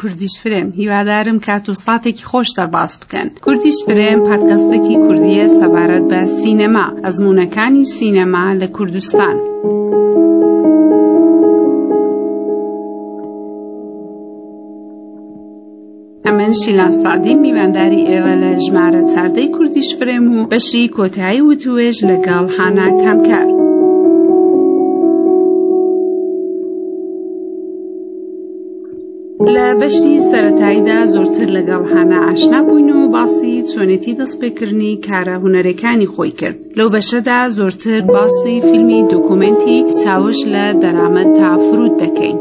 کوردیش فرێم هیوادارم کات و ساتێکی خۆش دەرباس بکەن کوردیش فرێم پادکەستێکی کوردیە سەبارەت بە سینەما ئەزمونونەکانی سینەما لە کوردستان. ئەمن شیلان سادی میوانداری ئێوە لە ژمارە چاردەی کوردیش فرێم و بەشی کۆتایی وتوێژ لەگەڵ حانا کامکار. سەتاییدا زۆرتر لەگەڵ هانا ئاشنا بووین و باسی چۆنێتی دەستپێکردنی کارە هوەرەکانی خۆی کرد. لەو بەشەدا زۆرتر باسی فیلمی دۆکومنتی چاوش لە دەرامەت تا فرود دەکەین.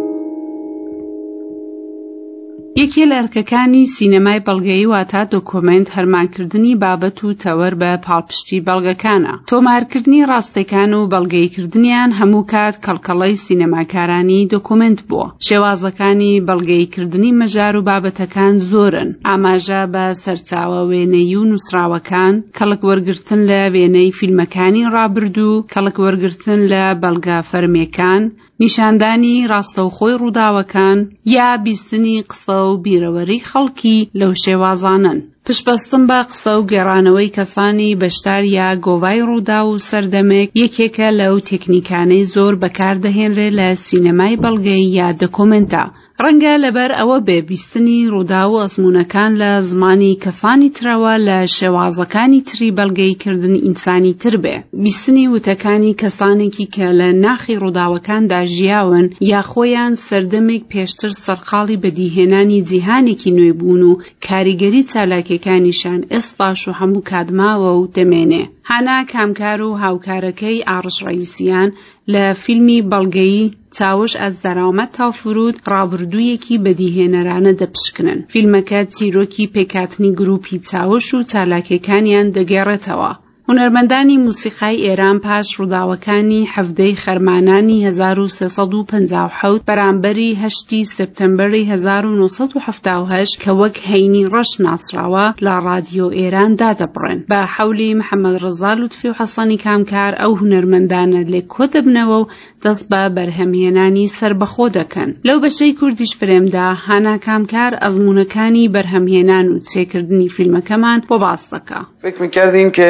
ئەرکەکانی سینەمای بەڵگەی واتە دۆکۆمنت هەرمانکردنی بابەت و تەوەر بە پاڵپشتی بەڵگەکانە. تۆمارکردنی ڕاستەکان و بەڵگەیکردنیان هەموو کات کەڵکەڵەی سینەماکارانی دۆکومنت بووە. شێوازەکانی بەڵگەیکردنی مەژار و بابەتەکان زۆرن. ئاماژە بە سەرچاوە وێنەی و نووسراوەکان کەڵک وەرگتن لە وێنەی فیلمەکانی ڕابردوو کەڵک وەرگتن لە بەڵگا فەرمیەکان نیشاندانی ڕاستەوخۆی ڕووداوەکان یا بیستنی قسە و بیرەوەری خەڵکی لەو شێوازانن. پشبەستم بە قسە و گێڕانەوەی کەسانی بەشدار یا گۆڤای ڕوودا و سەردەمێک یەکێکە لەو تێکنیکانەی زۆر بەکاردەهێنرێ لە سینەمای بەڵگەی یا دەکۆمنتە ڕەنگە لەبەر ئەوە بێبیستنی ڕوودا و ئەزمونونەکان لە زمانی کەسانی ترەوە لە شێوازەکانی تری بەڵگەیکردن ئینسانی تر بێ. بیستنی وتەکانی کەسانێکی کە لە ناخی ڕووداوەکاندا ژیاون یا خۆیان سەردەمێک پێشتر سەرقاڵی بەدیهێنانی جیهانێکی نوێ بوون و کاریگەری چالاکیەکانیشان ئێستاش و هەموو کادماوە و دەمێنێ. هانا کامکار و هاوکارەکەی ئاڕش ڕئیسیان لە فیلمی بەڵگەیی چاوش ئەس دەرامەت تا فرود ڕابردوویەکی بەدیهێنەرانە دەپشکنن. فیلمەکە چیرۆکی پێکاتنی گروپی چاوش و چالاکیەکانیان دەگێڕێتەوە. هونەرمەندانی موسیقای ئێران پاش ڕووداوەکانی هەفتەی خەرمانانی 1350 بەرامبەری هەشتی سپتەمبەری 1970 کە وەک هەینی ڕەش ناسراوە لە ڕادیۆ ئێران دادەبڕێن. بە حولی محەممەد ڕزا لوتفی و حەسەنی کامکار ئەو هونەرمەندانە لێ کۆ دەبنەوە و دەست بە بەرهەمهێنانی سربەخۆ دەکەن. لەو بەشەی کوردیش فرێمدا هانا کامکار ئەزمونونەکانی بەرهەمهێنان و چێکردنی فیلمەکەمان بۆ باس دەکە فکر میکردیم که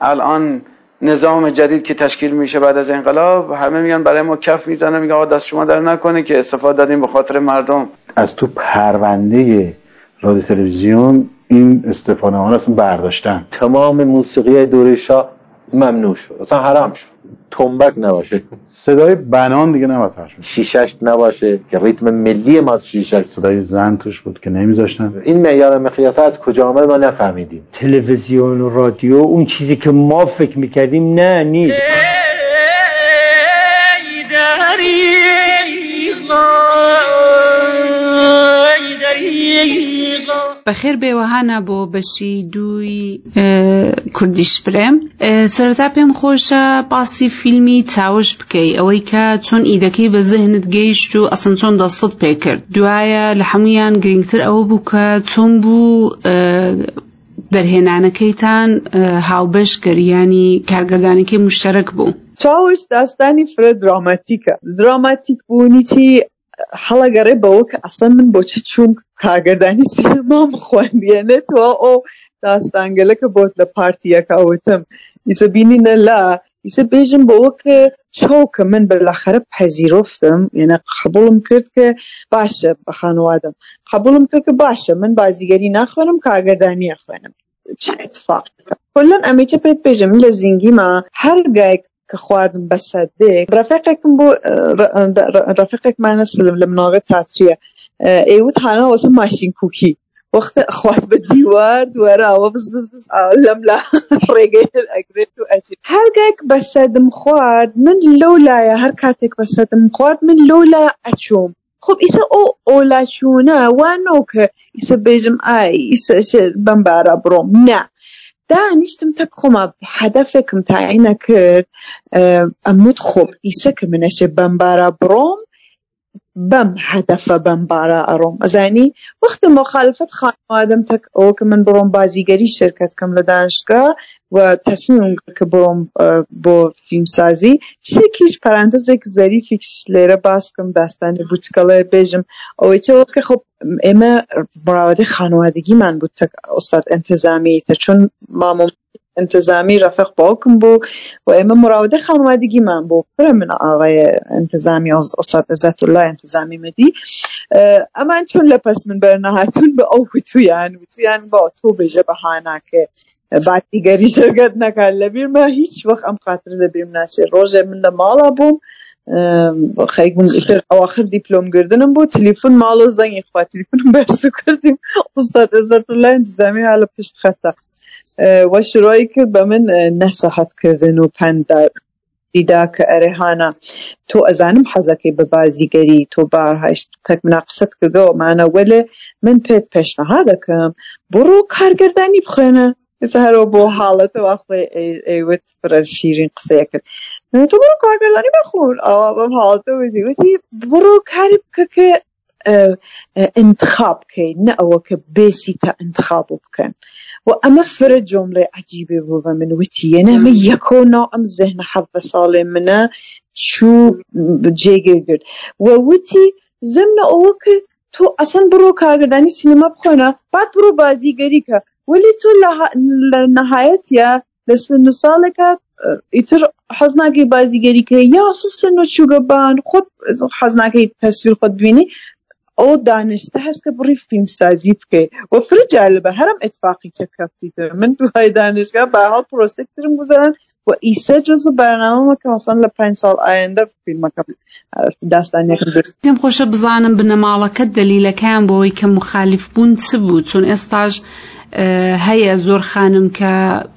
الان نظام جدید که تشکیل میشه بعد از انقلاب همه میگن برای ما کف می‌زنه میگن آقا دست شما در نکنه که استفاده دادیم به خاطر مردم. از تو پرونده رادیو تلویزیون این استفاده ها اصلا برداشتن. تمام موسیقی دوره شاه ممنوع شد. اصلا حرام شد. تنبک نباشه. صدای بنان دیگه نباید پخش شیشش نباشه. که ریتم ملی ما شیشش صدای زن توش بود که نمیذاشتن. این معیار مقیاس از کجا آمد ما نفهمیدیم. تلویزیون و رادیو اون چیزی که ما فکر می‌کردیم نه نیست. بەخێر بێوەهانە بۆ بەشی دووی کوردیش برێم. سەرتا پێم خۆشە باسی فیلمی چاوش بکەی. ئەوەی کە چۆن ئیدەکەی بە زەهنت گەیشت و ئەسن چۆن دەستت پێکرد دوایە لە هەمویان گرنگتر ئەوە بوو کە چۆن بوو دەرهێنانەکەیتان هاوبەش گەریانی کارگردانەکەی مشترک بوو. چاوش داستانی فرە دراماتیکە. دراماتیک بوونی چی هەڵەگەڕێ بەوە کە ئەسەن من بۆچە چوون کاگەردانی سینەمام خوێندێنێتەوە ئەو داستانگەلەکە بۆت لە پارتیەکەوتم ئیسە بینینە لا ئیسە بێژم بەوە کە چۆکە من بەلاخرە پەزیرۆفتم یعنە قبولم کرد کە باشە بە خانوادم. قبولم کرد کە باشە من بازیگەری ناخوێنم کاگەردانی خوێنم. چه اتفاق؟ کلن ئەمیچە پێت بێژم لە زینگیما هەر گایك خواردم بە سەدێک ڕفێقێکم بۆ ڕفێقێکمانە لە مناڵە تاتریە ئێوت هانە وەسە ماشین کوکی. وەختە خوات بە دیوار دووەراوە بز بز بز لەم لا و ئەچێت هەرگایك بە سەدم خوارد من هەر کاتێک بە سەدم خوارد من لەو لایە ئەچوم خب ئیسە ئەو ئۆلاچوونە وانۆ کە ئیسە بێژم ئای ئیسە بەمبارە بڕۆم نه. دانیشتم تەک خۆما هەدەفێکم تاعینە کرد ئەموت خۆب ئیسە کە منەشێ بەمبارە بڕۆم. بەم هەدەفە بەمبارە ئەڕۆم. ئەزانی وەختە مخالفت خانوادەم تەک ئەوە کە من بڕۆم بازیگەری شرکت کەم لە دانشگا و تەسمیم کە بڕۆم بۆ فیلمسازی. شتێکیش پەرانتزێک زەریفیش لێرە باسکەم داستانی بوتکەڵێ بێژم. ئەوەی چەوە کە خۆ ئێمە بڕاوەدەی خانوادگیمان بوو ئۆستاد ئەنتەزامی تە چون مامۆ انتظامی رفیق باوکم بوو و ئێمە مراودە خانوادگیمان بۆ فرە من ئاغای انتظامی ئۆستاد عزت الله انتظامی مدی. ئەمان چون لە پس من بەرنەهاتون بە ئەو وتویان وتویان با تۆ بێژە بەهاناکە باتیگەری شرکت نەکات لەبیرمە هیچ وەخت ئەم خاطر لەبیرم ناچێ ڕۆژێ من لە ماڵا بووم خەیبوون ئەواخر دیپلۆمگردنم بۆ تەلیفۆن ماڵە زەنگی خوا تەلیفۆنم بەرسو کردیم. ئوستاد عزت الله انتظامی ها لە پشت خەتە و شروعی کرد بە من نەسەحەتکردن و پەندە دیدا کە ئەرێهانە تۆ ئەزانم حەزەکەی بە بازیگەری تۆ بارهشت تەک مناقسەت کردەوە. مانە وەلێ من پێت پێشنەها دەکەم. بڕۆ کارگردانی بخوێنە. هەرەوە بۆ حاڵەتە واخڵێ ئەیوت فرە شیرین قسەیە کرد. تۆ بڕۆ کارگردانی بەخۆر ئەوە بەم حاڵەتە وتی. وتی بڕۆ کاری بکە کە انتخاب بکەین نە ئەوە کە بێسی تا انتخاب بکەن و ئەمە فرە جۆملێ عجیبێ بوو بە من وتیەنە ئەمە یەکۆ ناو ئەم زەهنە حەفە ساڵێ منە چوو جێگێ کرد و وتی زمنە ئەوە کە تۆ ئەسەن بڕۆ کارگردانی سینەما بخۆنە بعد بڕۆ بازیگەری کە ولی تۆ لە نەهایەتە لە سن ساڵێکە ئیتر حەزناکەی بازیگەریکە یا سن و چوگەبان خۆت حەزناکەی تەسویر خۆت ببینی ئەو دانشتە هەست کە بڕی فیلمسازی بکەیت و فرە جالبە هەرم ئەتفاقی تەکەفتیتر من دوای دانشگا بەهاڵ پرۆستێکترم گوزارن و ئیسە جز بەرنامەمە کە مەسەن لە پنج ساڵ ئایندە فیلمەکە داستانێکم درست پێم خۆشە بزانم بنەماڵەکە دلیلەکان بۆەوەی کە مخالیف بوون چ بوو؟ چون ئێستاش هەیە زۆر خانم کە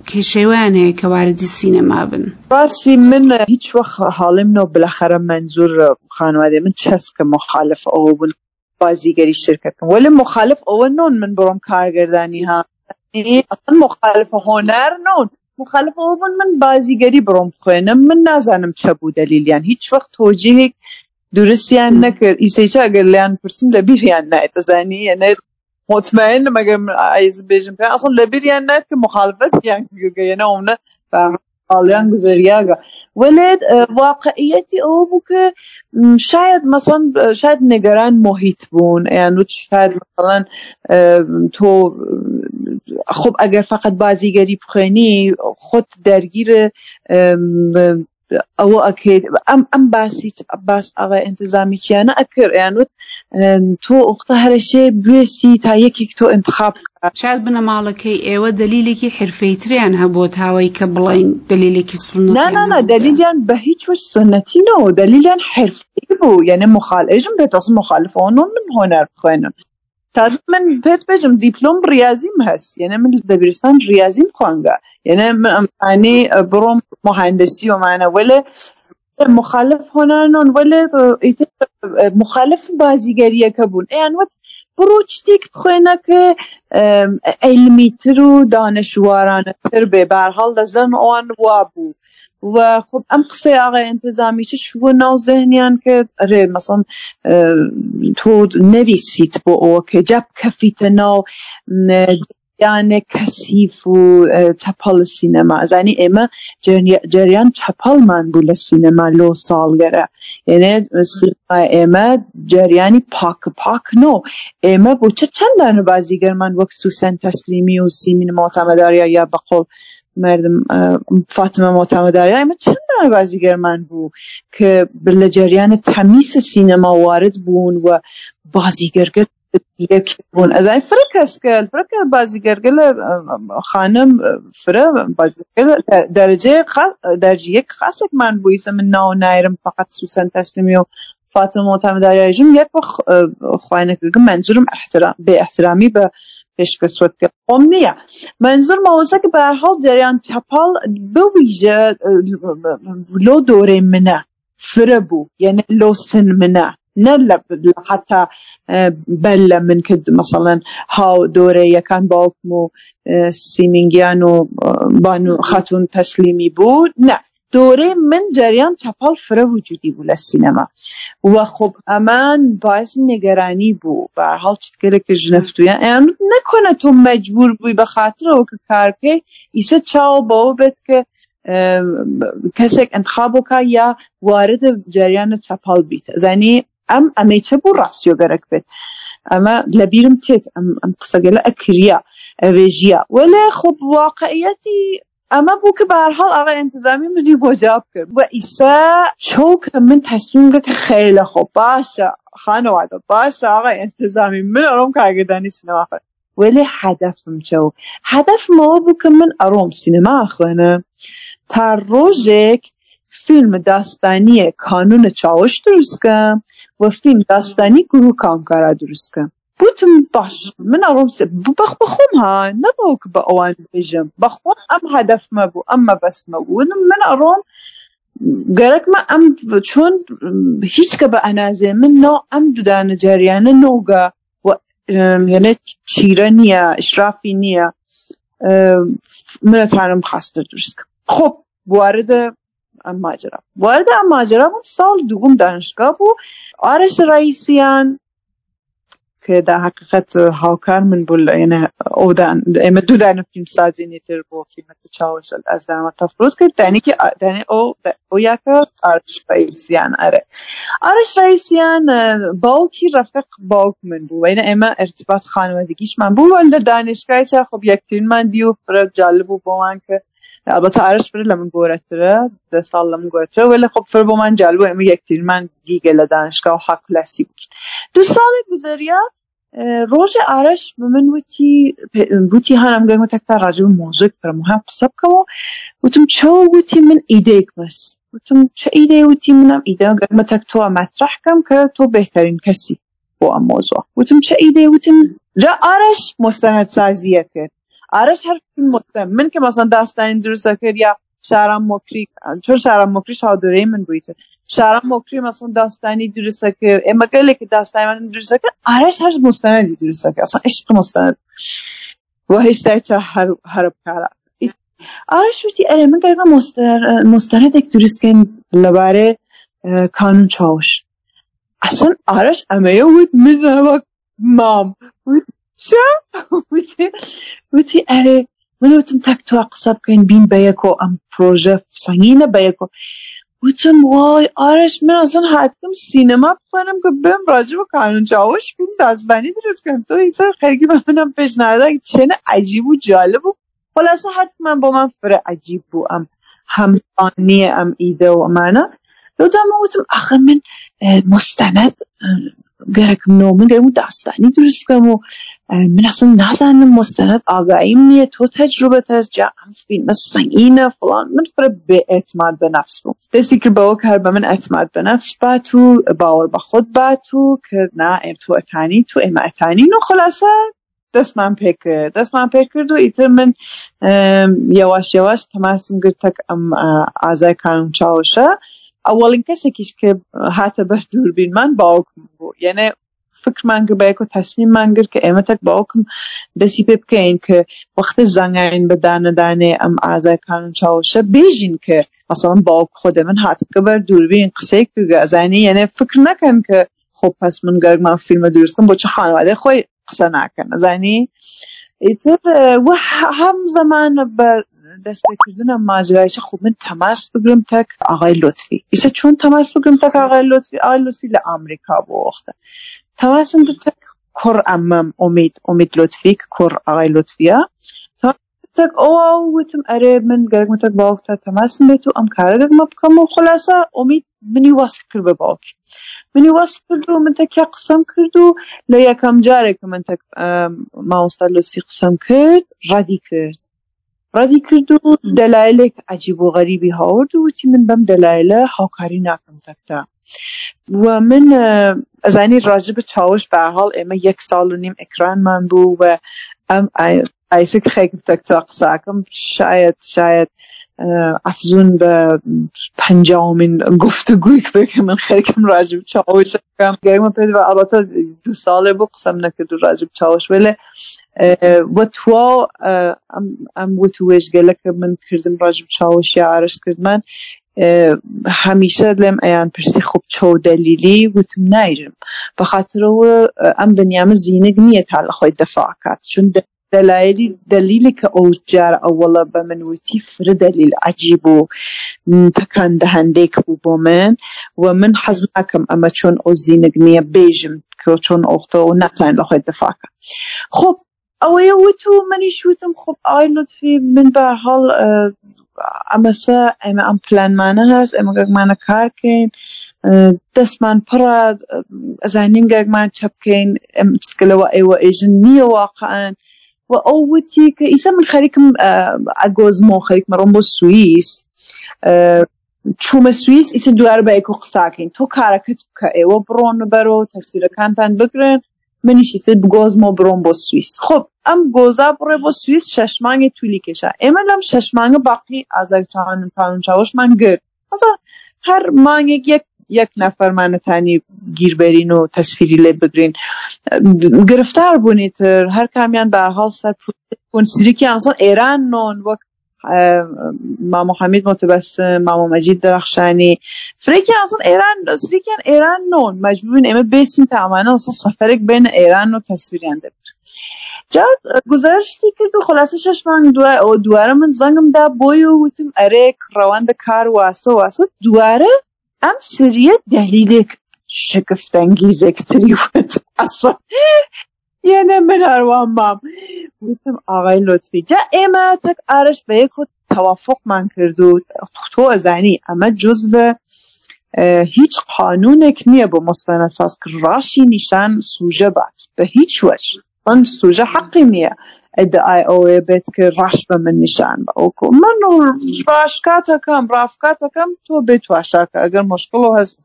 کێشەوەیان هەیە کە واردی سینەما بن. ڕاستی من هیچ وەخ حاڵمنەوە بلاخەرە منزور خانوادێ من چەسکە مخالف ئەوە بوون بازیگەری شرکەکەم ولی مخالف ئەوە نۆن من بڕۆم کارگردانی ها. مخالف هۆنەر نۆن مخالف ئەوە بوون من بازیگەری بڕۆم خوێنم من نازانم چە بوو دەلیلیان هیچ وەخت تۆجیهێک درستیان نەکرد ئیسەیچ ئەگەر لیان پرسم لە بیریان نایێت ئەزانی یەنە مطمئن مەگەر ئایز بێژم پێ ئەسڵ لە بیریان نایێت کە مخالفەتیان گەگەیەنە ئەومنە حاڵیان گزەریاگە ولێت واقعیەتی ئەوە بوو کە شاید مەسەن شاید نگەران محیط بوون یان وت شاید مثلا تۆ خب ئەگەر فقط بازیگەری بخوێنی خۆت دەرگیر ئەوە ئەکەیت. ئەم ئەم باسی باس ئاغای انتظامی چیانە؟ ئەکرد یانوت تۆ ئوختە هەرشێ بێسی تا یەکێک تۆ انتخاب شاید بنە ماڵەکەی ئێوە دلیلێکی حرفەیتریان هەبوو تاوەی کە بڵین دلیلێکی سنت نانانا دلیلیان بە هیچ وەش سنەتینەوە دلیلیان حرفی بوو. یعنی مخالفم بێت ئەس مخالفەوە من هۆنەر بخوێنم. تازە من پێت بێژم دیپلۆم ریاضیم هەست یعنی من لە دەبیرستان ریاضیم خوانگە یعنی من ئەمانی بڕۆم مهندسی ومانە وەلێ مخالف هۆنانۆن وەلێ مخالف بازیگەریەکە بوون ئەیان وت بڕۆ شتێک بخوێنەکە ئەیلمیتر و دانشوارانەتر بێ بارهەڵ لە زەن ئەوان وا بوو و خب ئەم قسەی ئاغای انتظامی چ چووە ناو زەهنیان کرد ئەرێ مەسەن تۆ نەویسیت بۆ ئەوە کە جاب کەفیتە ناو یانێ کەسیف و چەپەڵ سینەما ئەزانی ئێمە جریان چەپەڵمان بوو لە سینەما لۆ ساڵگەرە یعنێ ئێمە جریانی پاک پاک نۆ ئێمە بۆ چه چەندانە بازیگەرمان وەک سوسەن تەسلیمی و سیمین مۆتەمەداریا یا بەقۆڵ مردم فاتمە مۆتامەداریا ئمە چەندانە بازیگەرمان بوو کە لە جریانە تەمیسە سینەما وارد بوون و بازیگەرگە یەک بوون ئەزای فرە کەسکە فرەکە بازیگەرگە لە خانم فرە دەرجێ دەرجیەک خاصێکمان بوویسە من ناو نایرم فقط سوسەن تەسلیمی و فاتمە مۆتامەداریژم یەک خوانەکەگەم منجرم احترام بێ احترامی بە پێشکەسوت کرد خۆم نییە منزور ماوەسە کە بەرحاڵ جریان چەپاڵ بویژە لۆ دۆرەی منە فرە بوو یعنی لۆ سن منە نه لە حتا بەل لە من کرد مثلەن هاو دۆرە یەکان و سیمینگیان و بان و خاتون تەسلیمی بوو نه. دوره من جریان چپال فره وجودی بود سینما و خب امان باعث نگرانی بود به حال چطوره که جنفتوی این نکنه تو مجبور بوی به خاطر او که کار که ایسه چاو باو بد که کەسێک انتخابۆکە یا واردە جریانە چاپال بیت. زانی ئەم ئەمەیچە بوو ڕاستیۆگەرەك بێت؟ ئەمە لەبیرم تێت ئەم قسەگەلە ئەکریا ئەوێژیە وەلا خب واقعەتی ئەمە بوو کە بەهرحاڵ ئاغا انتظامی منی بۆ جواب کرد. و ئیسا چۆکە من تصمیم کە خیلی خۆ باشە خانەوادە باشە ئاغا انتظامی من ئەڕۆم کارگەدانی سینەما خوێن وەلێ هەدەفم چە و هەدەفمەوە بوو کە من ئەڕۆم سینەما خوێنە تا ڕۆژێک فیلم داستانیە کانونە چاوش دروستکەم و فیلم داستانی گروه کامکارا دروستکەم بوتم باش من ئەڕۆم بەخ بەخۆم ها. نەبەوە کە بە ئەوان بێژم بەخۆم ئەم هەدەفمە بوو ئەم مەبەستمە بوو من ئەڕۆم گەرەکمە ئەم چۆن هیچ کە بە ئەنازێ من ناو ئەم دوودانە جاریانە نۆگە یعنی چیرە نییە ئشرافی نییە. منەتوانم خاستە دروستکەم خۆب واردە ئەم ماجرا. واردە ئەم ماجرا بووم ساڵ دووگم دانشگا بوو. ئارەش ڕئیسیان کە دا حقیقت هاوکار من بوو ئێنە ئەودان ئێمە دوو دانە فیلم سازینی تر بۆ فیلمەکە چاوش ئەس دامە تەفرۆز کرد. دانێکی دانێ ئەو ئەو یاکە ئارش ڕئیسیان ئەرە ئارش ڕئیسیان باوکی ڕەفق باوک من بوو وینە ئێمە ارتباط خانوادگیشمان بوو لە دانشگای چا خۆب یەکترمان دی و فرە جالب بوو بۆمان کە البته ئارش فرە لە من گۆرەترە دە ساڵ لە من گۆرەترە ولی خۆب فر بۆمان جالبوو ئێمە یەکترمان دیگە لە دانشگا و حەکلاسی بووین دوو ساڵێک گوزەریا ڕۆژە ئارش من وتی بوتی هەنم گەرمە تەکتا ڕاجب مۆزۆک پرە مهم قسە بکەمەوە وتم چۆ وتی من ئیدەیەک بەس وتم چه ئیدەی وتی منم؟ ئیدە گەرمە تەک تۆ مەترەحکەم کە تۆ بهترین کەسی بۆ ئەم مۆزۆ وتم چه ئیدەی وتم جا ئارش مستەنەت سازیە کرد. ئارش هەر مستەن من کە مەسەن داستانی دروستە کرد یا شاران مۆکری چۆن شاران مۆکری چاودۆرەی من بوویتە شاران مۆکری مەسەن داستانی دروستە کرد ئێمە گەلێکی داستانی من دروستە کرد ئارش هەر مستەنەدی دروستە کرد ئەسان عشق مستەنەد و هێشتا چا هەر بکارە ئارش وتی ئەرێ من گەرمە مستەنەدێک دروستکەین لەبارەی کانون چاوش. ئارش ئەمەیە وت من مام. وت چا وتی ئەرێ من وتم تەک تۆ قسە بکەین بین بە یەکۆ ئەم پرۆژە سەنگینە بە یەکۆ وتم وای ئارش من ئەسن هاتم سینەما بخوێنم کە بم ڕاجب بە کانون چاوش فیلم داستانی دروستکەم تۆ ئیسا خەرگی بە منم پێشنهادا چێنە عەجیب و جالب و خلاصە هەرتمان بۆ من فرە عەجیب بوو ئەم هەمزانیە ئەم ئیدە و ئەمانە لەودامە وتم ئەخە من مستەنەد گەرەکم نۆ من و داستانی دروستکەم و من اصلا نازانم مستند تۆ تەجروبەت هەست جا ئەم فیلمە سەنگینە فڵان من فرە بێ ئێتماد بە نەفس بوو دەستی کرد بەوە کار بە من ئەتماد بە نەفس بات و باوەڕ بە خۆت بات و کرد. نا ئێم تۆ ئەتانی تو ئێمە ئەتانین و خلاصە دەستمان پێ کرد. دەستمان پێ کرد و من یەواش یەواش تەماسم گرتەک ئەم ئازای کانم چاوشە ئەوەڵین کەسێکیش کە هاتە بەر دووربینمان باوکم بوو یعنی فکرمان کرد بەیەک و تەسمیممان کرد کە ئێمە تەک باوکم دەستی پێ بکەین کە وەختە زانگاین بە دانەدانێ ئەم ئازای کانون چاوشە بێژین کە مثلا باوک خۆدە من هاتکە بەر دووربین قسەی کردگە ئەزانی یعنی فکر نەکەن کە خۆ پس من گەرگمان فیلمە دروستکەم بۆ چه خانوادە خۆی قسە ناکەن ئەزانی ئیتر هەم زەمانە بە دەستپێکردنە ماجرایشە خوب من تەماس بگرم تەک ئاغای لطفی ئیسە چۆن تەماس بگرم تەک ئاغای لطفی ئاغای لطفی بۆ وەختە تواسم بتك كر أمام أميد أميد لطفيك كر أغاي لطفيا تك أو أو وتم أريب من قرق متك باوك تا تماسن بيتو أم كارغ مبكم وخلاصة أميد مني وصف كل بباوك مني وصف كردو من تك قسم كردو لا كم جارك من تك ما وصل في قسم كرد رادي كرد ردي كردو دلائلك عجيب وغريبي هاورد وتي من بم دلائله هاوكاري ناكم تكتا و من ئەزانی ڕاجب چاوش بەرحاڵ ئێمە یەک ساڵ و نیم ئەکرانمان بوو و ئەم ئایسک خێکتە تا قساکەم. شاید شاید ئەفزون بە پەنجاومین گفتگویک بکە. من خەرکم ڕاجب چاوەکەم گەیمە پێ بە ئەڵەتە دو ساڵێ بۆ قسەم نەکرد و ڕاجب چاوەش وێلێ وەتوا ئەم وت وێژگەلەکە من کردم ڕاجب چاوەشی ئارش کردمان. هەمیشە لێم ئەیان پرسی خوب چۆ دەلیلی وتم نایرم. بەخاطرەوە ئەم بنیامە زیینەک نییە تا لە خۆی دەفاکات چون دەلایلی دلیلی کە ئەو جار ئەوەڵە بە من وتی فرە دلیل عجیب و تەکان دەهەندێک بوو بۆ من و من حەز ناکەم ئەمە چۆن ئەو زیینەک نییە بێژم کە چۆن ئۆختەوە ناتوان لە خۆی دەفاکە خۆ ئەوەیە وت و منیش وتم خۆ ئای لطفی من بەرهەڵ ئەمەسە ئەمە ئەم پلانمانە هەست ئەمە گەگمانە کارکەین دەستمان پڕە ئەزانین گەگمان چە بکەین ئەمکەلەوە ئێوە ئێژن نییە واقعان و ئەو وتی کە ئیسا من خەریکم ئەگۆزمۆ خەریکمە ڕۆم بۆ سوئیس چوومە سوئیس ئیسە دوار بە ئێکۆ قساکەین تۆ کارەکەت بکە ئێوە بڕۆن بەرەوە تەسویرەکانتان بگرن منیشی سێ بگۆزمۆ بڕۆم بۆ سوئیس. خۆب ئەم گۆزا بڕێ بۆ سوئیس شەشمانگی تولی کێشا ئێمە لەم شەشمانگە باقی ئازارچوان پاونچاوشمان گرت هەر مانگێک یەک یەک نەفەرمانەتانی گیربەرین و تەسفیری لێ بگرین گرفتار بوونیتر هەر کامیان بەهاڵ سەر سریکیان ئەسڵ ئێران نۆن وەک مامۆ حەمید متبەستم مامۆ مەجید دەرەخشانی فرێکی ئاسڵ ئێران سریکیان ئێران نۆن مەجبورین ئێمە بێسین تا ئەمانە ئەسڵ سەفەرێک بین ئێران و تەسویریان دەبێت جا گزارشتی کرد؟ و خلاصە شەشمان دوای ئەو دوارە من زەنگمدا بۆی و وتم ئەرێک ڕەوەندە کار واستە واستە دوارە ئەم سریە دەلیلێک شەکفتەنگیزێکتری وت ئەسڵ یعنی من هەروان مام. وتم ئاغای لۆتفی جا ئێمە تەک ئارش بە یەک تەوافقمان کرد و تۆ ئەزانی ئەمە جز بە هیچ قانونێک نییە بۆ مستەنە ساز کرد. ڕاشی نیشان سوژە بات. بە هیچ وەج. من سوژە حەقی نییە. ئەدعای ئەوەیە بێت کە ڕاش بە من نیشان بە ئەوکو من ڕاشکاتەکەم ڕافکاتەکەم تۆ بێت واشاکە. ئەگەر مشکڵ هەست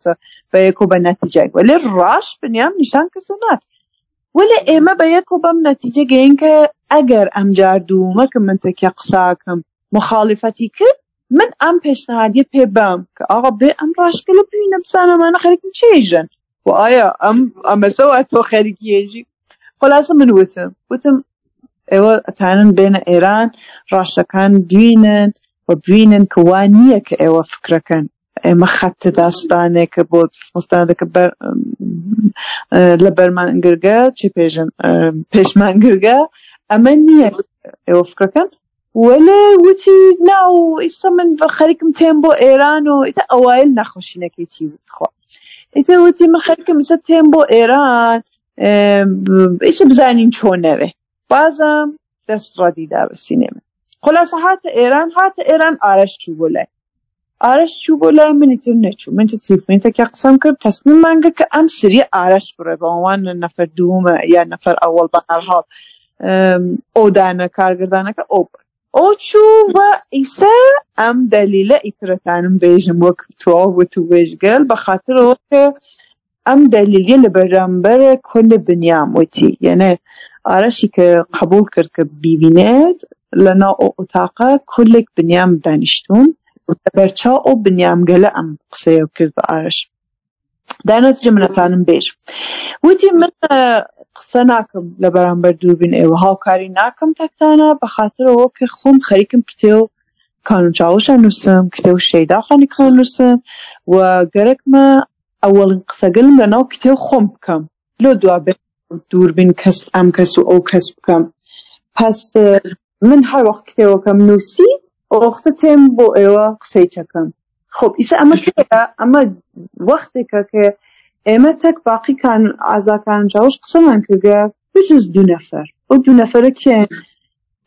بە یەک و بە نەتیجای وەلێ ڕاش بنیام نیشان کەسە نات. ولی ئێمە بە یەک و بەم نەتیجە گەین کە ئەگەر ئەم جار دوومەکە من تێکە قساکەم مخالفەتی کرد من ئەم پێشنهادیە پێ بام کە ئاغا بێ ئەم ڕاشکە لە بوینە بسانەمانە خەریکم چێژن و ئایا ئەم ئەمەسەوە تۆ خەریکیێژی خلاصە من وتم. وتم ئێوە ئەتانن بێنە ئێران ڕاشەکان دوینن و بوینن کە وان نییە کە ئێوە فکرەکەن. ئێمە خەتە داستانێکە بۆ مستانەکە لە بەرمانگرگە چی پێژن پێشمانگرگە ئەمە نییە. ئێوە فکرەکەن؟ وەلێ وتی ناو ئیستا من بە خەریکم تێم بۆ ئێران و ئیتا ئەوایل نەخۆشینەکەی چی وتخوا ئیتا وتی من خەریکم ئیستا تێم بۆ ئێران ئیسە بزانین چۆنەوێ بازم دەست ڕادیدا بە سینێمە خلاصە هاتە ئێران هاتە ئێران ئارەش چوو بۆ لای. ئارەش چوو بۆ لای منی تر نەچوو. من تلیفۆنیتەکە قسەم کرد تەسمیم مانگە کە ئەم سری ئارەش بڕێ بە عنوان نەفەر دوومە یا نەفەر ئەوەڵ بە هەرحاڵ ئەودانە کارگردانەکە ئەو ئەو چوو بە ئیسا ئەم دەلیلە ئیترەتانم بێژم وەک تۆ وت و وێژگەل بە خاطرەوە کە ئەم دەلیلیە لە بەرامبەرە کل بنیام وتی یعنی ئارەشی کە قبول کرد کە بیبینێت لەناو ئەو ئوتاقە کولێک بنیام دانیشتون بەرچاو ئەو بنیامگەلە ئەم قسەیە کرد بە ئارش دانەتیجە منەتانم بێژ. وتی من قسە ناکەم لە بەرامبەر دووربین ئێوە. هاوکاری ناکەم تەکتانە بە خاطرەوە کە خۆم خەریکم کتێ و کانونچاوشە نووسم کتێ و شەیداخانی کان نووسم و گەرەکمە ئەوەڵین قسەگەلم لەناو کتێ و خۆم بکەم. لۆ دوا بێ دووربین کەس ئەم کەس و ئەو کەس بکەم. پس من هەر وەخت کتێوەکەم نووسی ئۆختە تێم بۆ ئێوە قسەی چەکەم. خب ئیسا ئەمە ئەمە وەختێکە کە ئێمە تەک باقی کان ئازاکان جاوش قسەمان کردگە بجز دوو نەفەر. ئەو دوو نەفەرە کێ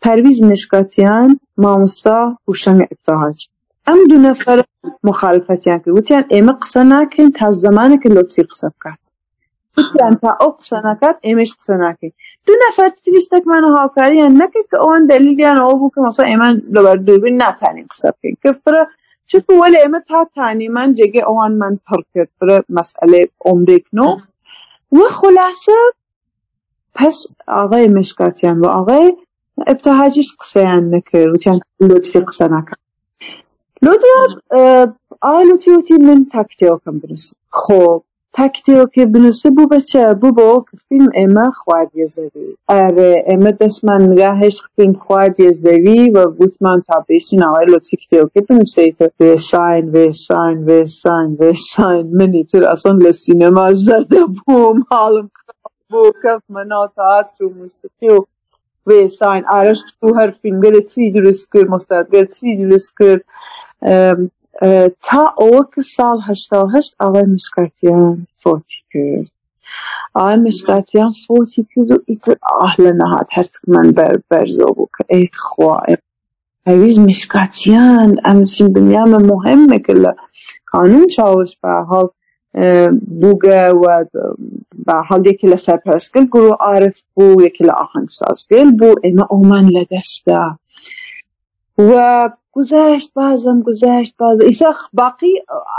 پەرویز مشکاتیان مامۆستا هوشەنگ ئەبتاهاج ئەم دوو نەفەر مخالفەتیان کرد. وتیان ئێمە قسە ناکەین تا زەمانێکە لۆتفی قسە بکات. وتیان تا ئەو قسە ناکات ئێمەش قسە ناکەین. دوو نەفەر تریستێکمانە هاوکاریان نەکرد کە ئەوان دەلیلیان ئەوە بوو کە مەسا ئێمە لەبەردووربین ناتانین قسە بکەین کە فرە چکو وەلە ئێمە تا تانیمان جێگە ئەوانمان پڕ کرد. فرە مەسئلێ ئۆمدێکنۆ وە خلاصە پس ئاغای مشکاتیان بۆ ئاغای ئەبتەهاجیش قسەیان نەکرد وتیان لۆتفی قسە ناکەم لۆ دوار ئاغای لوتی وتی من تاکتێوەکەم بنووسم خۆ تاکتێوەکێ بنووسێ بوو بەچە بوو بۆ کە فیلم ئێمە خواردیە زەوی ئارێ ئێمە دەستمان نگا هێش فیلم خواردیە زەوی و گوتمان تا بێسین ئاوای لۆتفی کتێوەکە بنووسیتە وێساین وێساین وێساین وێساین منی تر ئەسۆن لە سینەما زەردە بووم حاڵم بوو کەفمە ناو تەاتر و موسیقی و وێساین ئارەش تو هەر فیلمگەرە چی دروست کرد مستەدگەر چی دروست کرد. تا هەشتا و هەشت ئاوای مشکاتیان فۆتی کرد ئاوای مشکاتیان فۆتی کرد و ئیتر ئاه لە نەهات هەرتکمان بەر بەرزۆ بوو کە ئەی خوا پێویست مشکاتیان ئەمچین بنیامە مهمێکە لە قانون چاوش بە هەڵ بووگە بە یەکی لە سەرپەرستگەل گرۆ عارف بوو یەکی لە ئاهەنگسازگەل بوو ئێمە ئەومان لە دەستا و گذشت بازم گذشت بازم. ئیسا باقی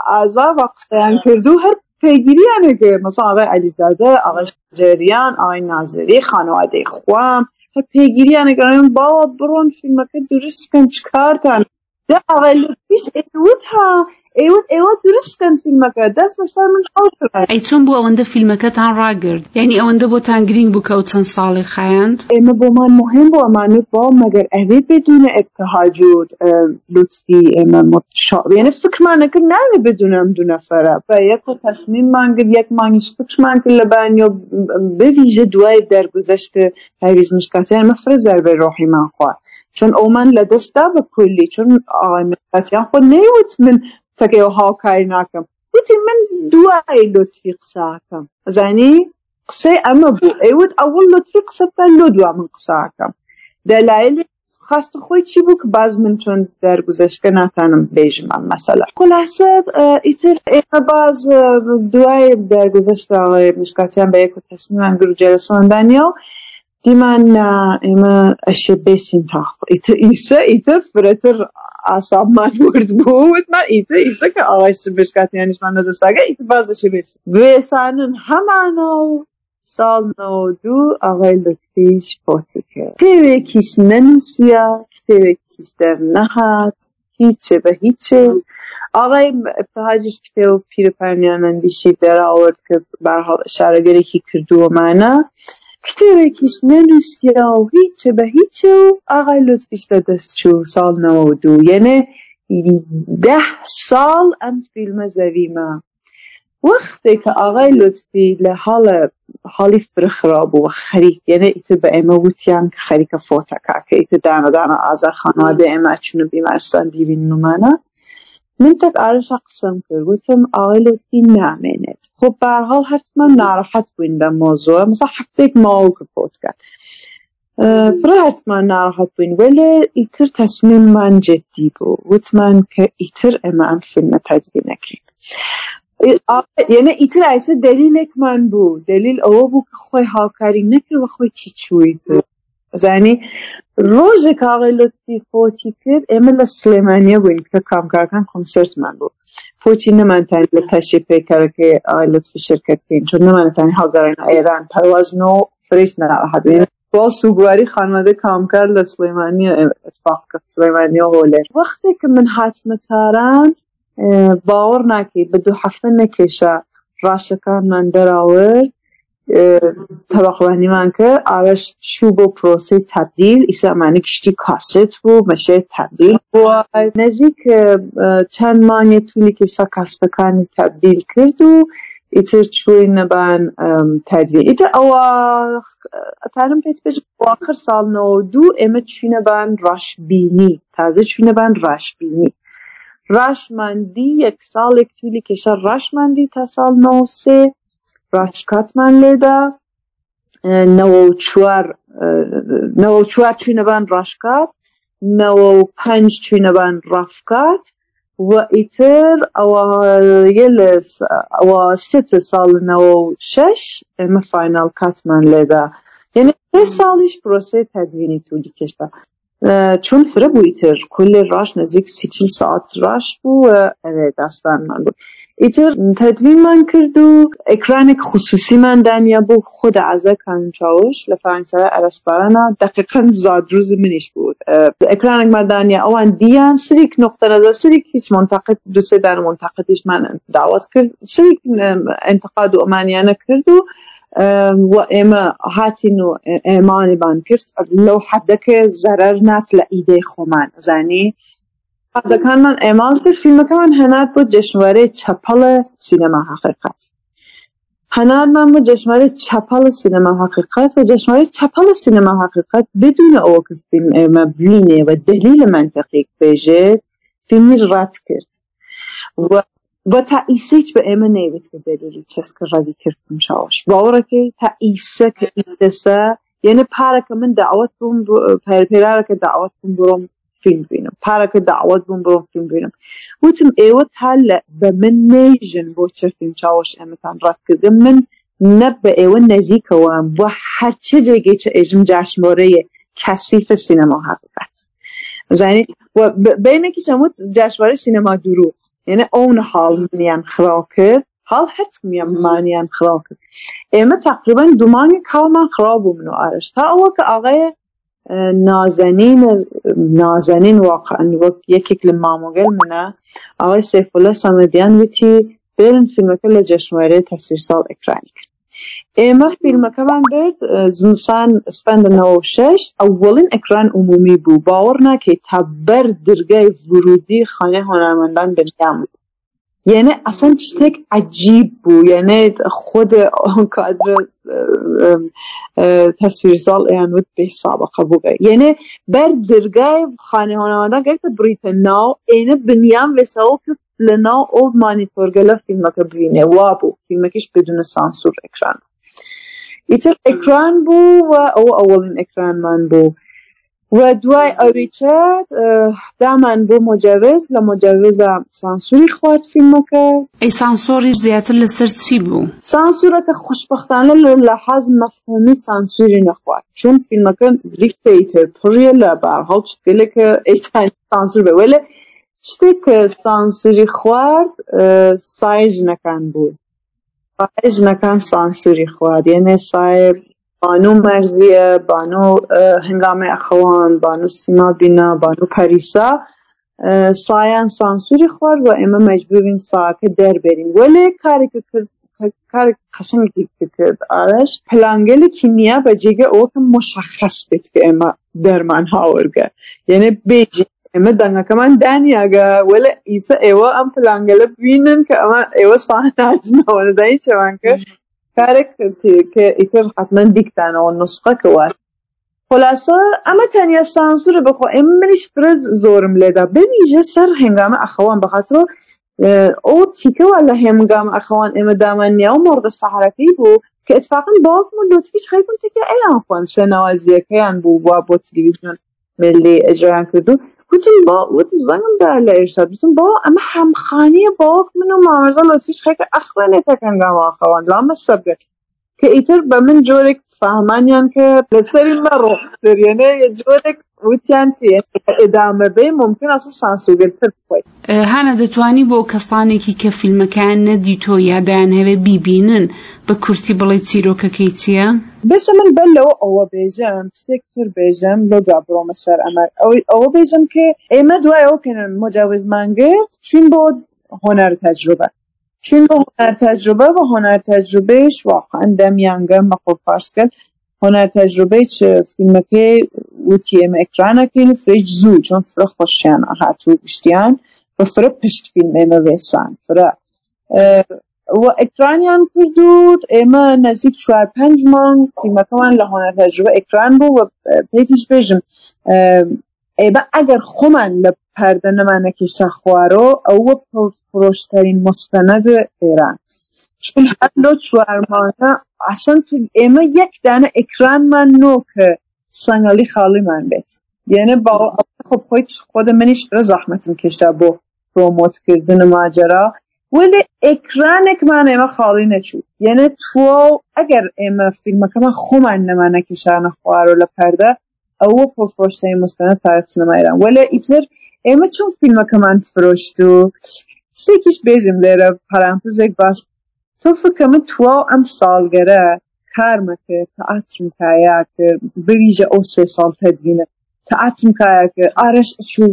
ئازا و قسەیان کردو هەر پێگیریانێکێ مەسا ئاغای علیزادە ئاغای جریان ئاغای نازری خانەوادەی خوام هەر پێگیریانێکەکەن باوە بڕۆن فیلمەکە دروست بکەن چ کارتان دا ئاغای لوتفیش ئێوت ها. ئێوە ئێوە دروستکەن فیلمەکە دەست بەسەر من ئەی چۆن بوو ئەوەندە فیلمەکەتان ڕاگرت یعنی ئەوەندە بۆتان گرنگ بوو کە ئەو چەند ساڵی خایاند ئێمە بۆمان مهم بۆ ئەمانوت با مەگەر ئەوێ بدون ابتهاج و لطفی ئێمە یعنی فکرمانەکرد ناوێ بدون ئەم دوو نەفەرە بە یەک و تەسمیممان کرد یەک مانگیش فکرمان کرد لە بانیۆ بویژە دوای دەرگوزەشتە هەویز مشکاتیان ئەمە فرە زەربەی ڕۆحیمان خوارد چون ئەومان لە دەستا بە کولی چون ئاغای مشکاتیان خۆ نەیوت من تەکەوە هاوکاری ناکەم وتی من دوای لطفی قساکەم زانی قسەی ئەمە بوو ئەیوت ئەوڵ لطفی قسە بکە لۆ دوا من قساکەم دەلایل خاستە خۆی چی بوو کە باز من چۆن دەرگوزەشکە ناتانم بێژمان مەسەلا خلاصە ئیتر ئێمە باز دوای دەرگوزەشتەوەی مشکاتیان بە یەک و تەسمیمان گر جەرەسۆندانیا و دیمان ئێمە ئەشێ بێسین تاخۆ ئیتر ئیسە ئیتر فرەتر ئاسابمان ورد بوو وتمان ئیتر ئیسە کە ئاوای بشکاتیانیشمان لەدەستاگە ئیتر باز دەشێ بێسین وێسانن هەمانە و ساڵنەوە دوو ئاغای لطفیش فۆتی کرد کتێوێکیش نەنووسیە کتێوێکیش دەرنەهات هیچێ بە هیچێ ئاغای ابتهاجش کتێ و پیرەپەرنیانەندیشی دەراورد کە بەرهەڵ شارەگەرێکی کردووەمانە کتێوێکیش نەنووسیە و هیچێ بە هیچێ و ئاغای لطفیش لە دەست چوو ساڵنەوە و دوو یەنێ ده ساڵ ئەم فیلمە زەویمە. وەختێک کە ئاغای لطفی لە حاڵە حاڵی فرخرا بوو خەریک. یعنی ئیتر بە ئێمە وتیان کە خەریکە فۆتەکە کە ئیتر دانەدانە ئازار خانوادە ئێمە چونە بیمارستان بیبین نمانە من تەک ئارەشە قسەم کرد. وتم ئاغای لطفی نامێنێت خب بەرحاڵ هەرتمان ناڕەحەت بووین بە مۆزوع مثلا هەفتێک ماوە کە فۆت کرد. فرە هەرتمان ناڕەحەت بووین وەلێ ئیتر تەسمیممان جدی بوو وتمان کە ئیتر ئێمە ئەم فیلمە تەدبیر نەکەین یعنی ئیتر ئایسە دلیلێکمان بوو دلیل ئەوە بوو کە خۆی هاوکاری نەکرد وە خۆی چی چوویتر زانی. ڕۆژێک ئاغای لطفی فۆتی کرد ئێمە لە سلێمانیە بووین کە کامکارەکان کۆنسرتمان بوو. فۆتی نەمانتان لە تەشی پێکارەکەی ئاغای لطفی شرکەتکەین چون نەمانەتانی هەڵگەڕین ئێران پەروازنەوە فرێش نەراحەت با سوگواری خانواده کامکار لە سلێمانی اتفاق کرد سلێمانی هۆلێر وەختێک کە من هاتمە تاران باوەڕ ناکەیت بە دوو هەفتە نەکێشە ڕاشەکانمان دەراورد. تەبقوانیمان کرد ئاوەش چوو بۆ پرۆسی تبدیل ئیسامانی گشتی کاسێت بوو مەشێ تبدیل بووە نزیک چەند مانیە تولی کێشا کاسبەکانی تبدیل کرد و ئیتر چووی نەبان تدوین ئیتر ئەوە ئەتارم پێت پێش واخر ساڵنەوە دوو ئێمە چوینەبان ڕاشبینی تازە چوینەبان ڕاشبینی ڕاشماندی یەک ساڵێک تولی کێشە ڕاشماندی تا ساڵ نەوە سێ ڕاشکاتمان لێدا نەوە و چوار نەوە چوار چوینەبان ڕاشکات نەوە و پەنج چوینەبان ڕافکات و ئیتر ئەوە ئەوە سێتە ساڵنەوە و شەش ئێمە فینال کاتمان لێدا یعنی سێ ساڵیش پرۆسەی تەدوینی تولی کێشتا چون فره بویتر کل راش نزدیک سی چل ساعت راش بو و اره دستان من بود ایتر تدوین من کرد و اکرانک خصوصی من دنیا بو خود ازه کن چاوش لفرنسا ارسپارانا دقیقا زاد روز منش بود. اکرانک من دنیا اوان دیان سریک نقطه نظر سریک هیچ منتقد دوسته در منتقدش من دعوت کرد. سریک انتقاد و امانیانه کرد و و ئێمە هاتین و ئێمانیبان کرد. لەو حەدەکە زەرەر نات لە ئیدەی خۆمان حەدەکانمان ئێمال کرد فیلمەکەمان هەنار بۆ جشنوارەی چەپەڵە سینەما حقیقت هەنارمان بۆ جشنوارەی چەپەڵە سینەما حقیقت و جشنوارەی چەپەڵە سینەما حقیقت بدون ئەوە کە فیلم ئێمە بینێ و دلیل منطقی بێژێت فیلمی ڕات کرد و و تا ئیسەیچ بە ئێمە نەیوێت بە بێلوری چەسکە ڕەوی کردم شاوش باوەڕەکەی تا ئیسە کە ئیسەسە یعنی پارەکە من داوت بووم پێرپێرارەکە داوت بووم بڕۆم فیلم بینم. پارەکە داوت بووم بڕۆم فیلم بینم. وتم ئێوە تا لە بە من نەیژن بۆ چە فیلم چاوەش ئێمەتان ڕاتکردم من نە بە ئێوە نەزیکەوە و هەرچه جێگەی ئێژم جاشمۆرەیە کەسیفە سینەما حقیقت زانی بینێکی چەموت جاشوارە سینەما دروغ یعنی ئەوە حاڵمیان خراو کرد. حاڵ هەرمیان مانیان خراو کرد. ئێمە تقریبا دومانی کاڵمان خراو بوو من و تا ئەوە ئاغای نازەنین نازەنین واقعا وەک یەکێک لە مامۆگەل منە. ئەوەی سێفۆلە سەمەدیان وتی بێرن فیلمەکە لە جەشنوارەیە تەسویر ساڵ ئەکرانی کرد. ئێمە فیلمەکەمان برد زمسان سپندنەوە شش ئەوڵین ئەکران عمومی بوو. باوەڕ ناکەیت تا بەر دەرگای ورودی خانە هۆنارمەندان بنیام بوو یعنی اصلا شتێک عجیب بوو. یعنی خود آن کادر تصویر سال یعنی به سابقه بوده یعنی بر درگاه خانه هنواندان گرفت بریتن ناو اینه بنیان و ساو که لنا او مانیتورگه لفیلم که بینه وابو فیلمکش بدون سانسور اکران ایتر اکران بو و او اولین اکران من بو و دوای ئەویچە دامان بۆ مجاوز لە مجاوزە سانسوری خوارد فیلمەکە ئەی سانسۆری زیاتر لەسەر چی بوو سانسورەکە خوشببختانە لە حەز مەفهومی سانسوری نەخوارد چون فیلمەکە ریکتیتر پڕیە لە بارهاڵ شتێکە ئەیتانی سانسور بێ وەلە شتێک کە سانسوری خوارد سایژنەکان بوو ژنەکان سانسوری خوارد. یعنی سای بانو مرزیە بانو هنگامێ ئەخەوان بانو سیما بینا بانو پەریسا سایان سانسوری خوارد و ئێمە مەجبورین ساکە دەربێرین وەلێ کارێکە کرد کارێک قەشنگی کرد ئارش پلانگەلێکی نییە بە جێگە ئەوە کە مشخص بێت کە ئێمە دەرمان هاوەرگە یعنی بێجی ئێمە دەنگەکەمان دانیاگە وەلە ئیسە ئێوە ئەم پلانگەلە بینن کە ئەمە ئێوە ساهناژنەوە لەدای چەوان کرد کارێک کە ئیتر حتمما دیکتانەوە نسخەکەوە خلاصە ئەمە تەنیا سانسورە بخۆ ئێمە منیش فرز زۆرم لێدا بنیژە سەر هنگامە ئەخەوان بەخاترۆ ئەو تیکەوە لە هێمگام ئەخەوان ئێمە دامانیا و مۆردە سەحرەکەی بوو کە اتفاقا باوکم و لطفیش خەیبوون تێکە ئەیان خوان سەنەوازیەکەیان بوو وا بۆ تلویزیۆن ملی ئەجران کردو وتم با زنگم دا لە ئێرشاد وتم با ئەمە هەمخانیە باوک من و مامەرزە لطفیش خەکە ئەخوێنێتە هەنگام ئەخەوان لامە سەبگەر کە ئیتر بە من جۆرێک فهمانیان کە لەسەری مەڕۆ دەریێنە جۆرێک وتیان ئێدامە بێ ممکن ئەسە سانسوگرتر بخۆی هانە دەتوانی بۆ کەسانێکی کە فیلمەکان نەدیتۆ یادیان هەوێ بیبینن. بە کورتی بڵێ چیرۆکەکەی چییە؟ بەسە من بەر لەوە ئەوە بێژم شتێکتر بێژم لۆ دا بڕۆمە سەر ئەمە. ئەوە بێژم کە ئێمە دوای ئەو کەن مجاوزمان گرت چین بۆ هۆنەر تەجروبە چون بۆ هۆنەر تەجروبە بە هۆنەر تەجروبەیش واقعا دەمیانگە مەخۆ فارس کرد هۆنەر تەجروبەی چ فیلمەکەی وتی ئێمە ئەکرانەکەین و فرێج زوو چۆن فرە خۆشیان هاتوو گشتیان. بە فرە پشت فیلم ئێمە وێسان فرە. و ئەکرانیان کردوت ئێمە نزیک چوار پێنج مانگ فیلمەکەمان لە هۆنەر تەجروبە ئەکران بوو و پێیتیش بێژم ئێبە ئەگەر خۆمان لە پەردە نەمانەکێشە خوارۆ ئەوە فرۆشترین مستەنەد ئێران چون هەر لۆ چوارمانە ئاسان ئێمە یەک دانە ئەکرانمان نۆ کە سەنگەڵی خاڵیمان بێت یعنی باوە خۆ خۆیت خۆدە منیش فرە زەحمەتم کێشا بۆ پرۆمۆتکردن ماجرا. ولی ئێکرانێکمان ئێمە خاڵی نەچوو یعنی تۆ ئەگەر ئێمە فیلمەکەمان خۆمان نەمانە کێشانە خوارۆ لە پەردە ئەوە پۆفۆشتەی مستەنە تاریخ سینەما ئێران وەلە ئیتر ئێمە چۆن فیلمەکەمان فرۆشت و شتێکیش بێژم لێرە پەرانتزێک باس تۆ فکە من تواو ئەم ساڵگەرە کارمە کرد تەعاترم کایا کرد بویژە ئەو سێ ساڵ تەدوینە تەعاترم کایا کرد ئارەش ئەچوو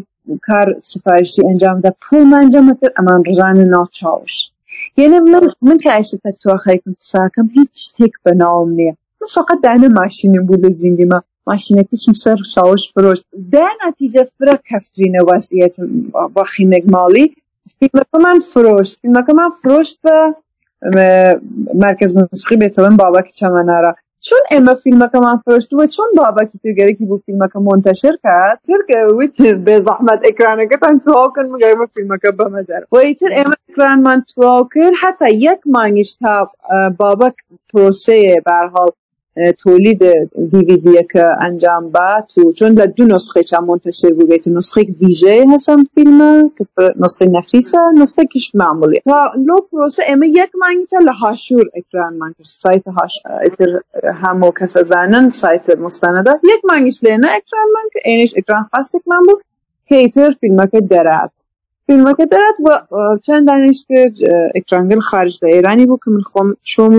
کار سفارشی ئەنجامدا پوڵمان جەمە کرد ئەمان ڕژانە ناوچاوش یعنی من من ئایسە تەکتۆخەیکم قساکەم هیچ شتێک بەناوم نییە من فقط دانە ماشینم بوو لە زیندیمە ماشینەکەچم سەر شاوش فرۆشت دا ناتیجە فرە کەفترینە وەسیەت بەخینێک ماڵی فیلمەکەمان فرۆشت فیلمەکەمان فرۆشت بە مرکز موسیقی بێتەوەن بابەکی چەمەنارە چون ئێمە فیلمەکەمان فرۆشتووە چۆن بابەکی ترگەرێکی بوو فیلمەکە منتەشر کات ترگەویت بێ زەحمەت ئەکرانەکەتان تواوکن مگەیمە فیلمەکە بەمەدەر وەیتر ئێمە ئەکرانمان تواو کرد حتا یەک مانگیش تا بابەک پرۆسەیە بەرهاڵ تولید دیڤیدیەکە ئەنجام بات و چۆن لە دوو نسخێکیان منتەشر بووگەیت نسخێک ویژەیە هەسەم فیلمە کە نسخەی نەفیسە نسخێکیش معمولی. تا لۆ پرۆسە ئێمە یەک مانگیتە لە هاشوور ئەکرانمان کرد سایت هاشتر هەموو کەسە زانن سایت مستەنەدا یەک مانگیش لێنە ئەکرانمان کە ئێنش ئەکران خاستێکمان بوو کەیتر فیلمەکە دەرات فیلمەکە دەرات چەند دانیش کرد ئەکرانگەل خارج لە ئێرانی بوو کە من خۆم چۆم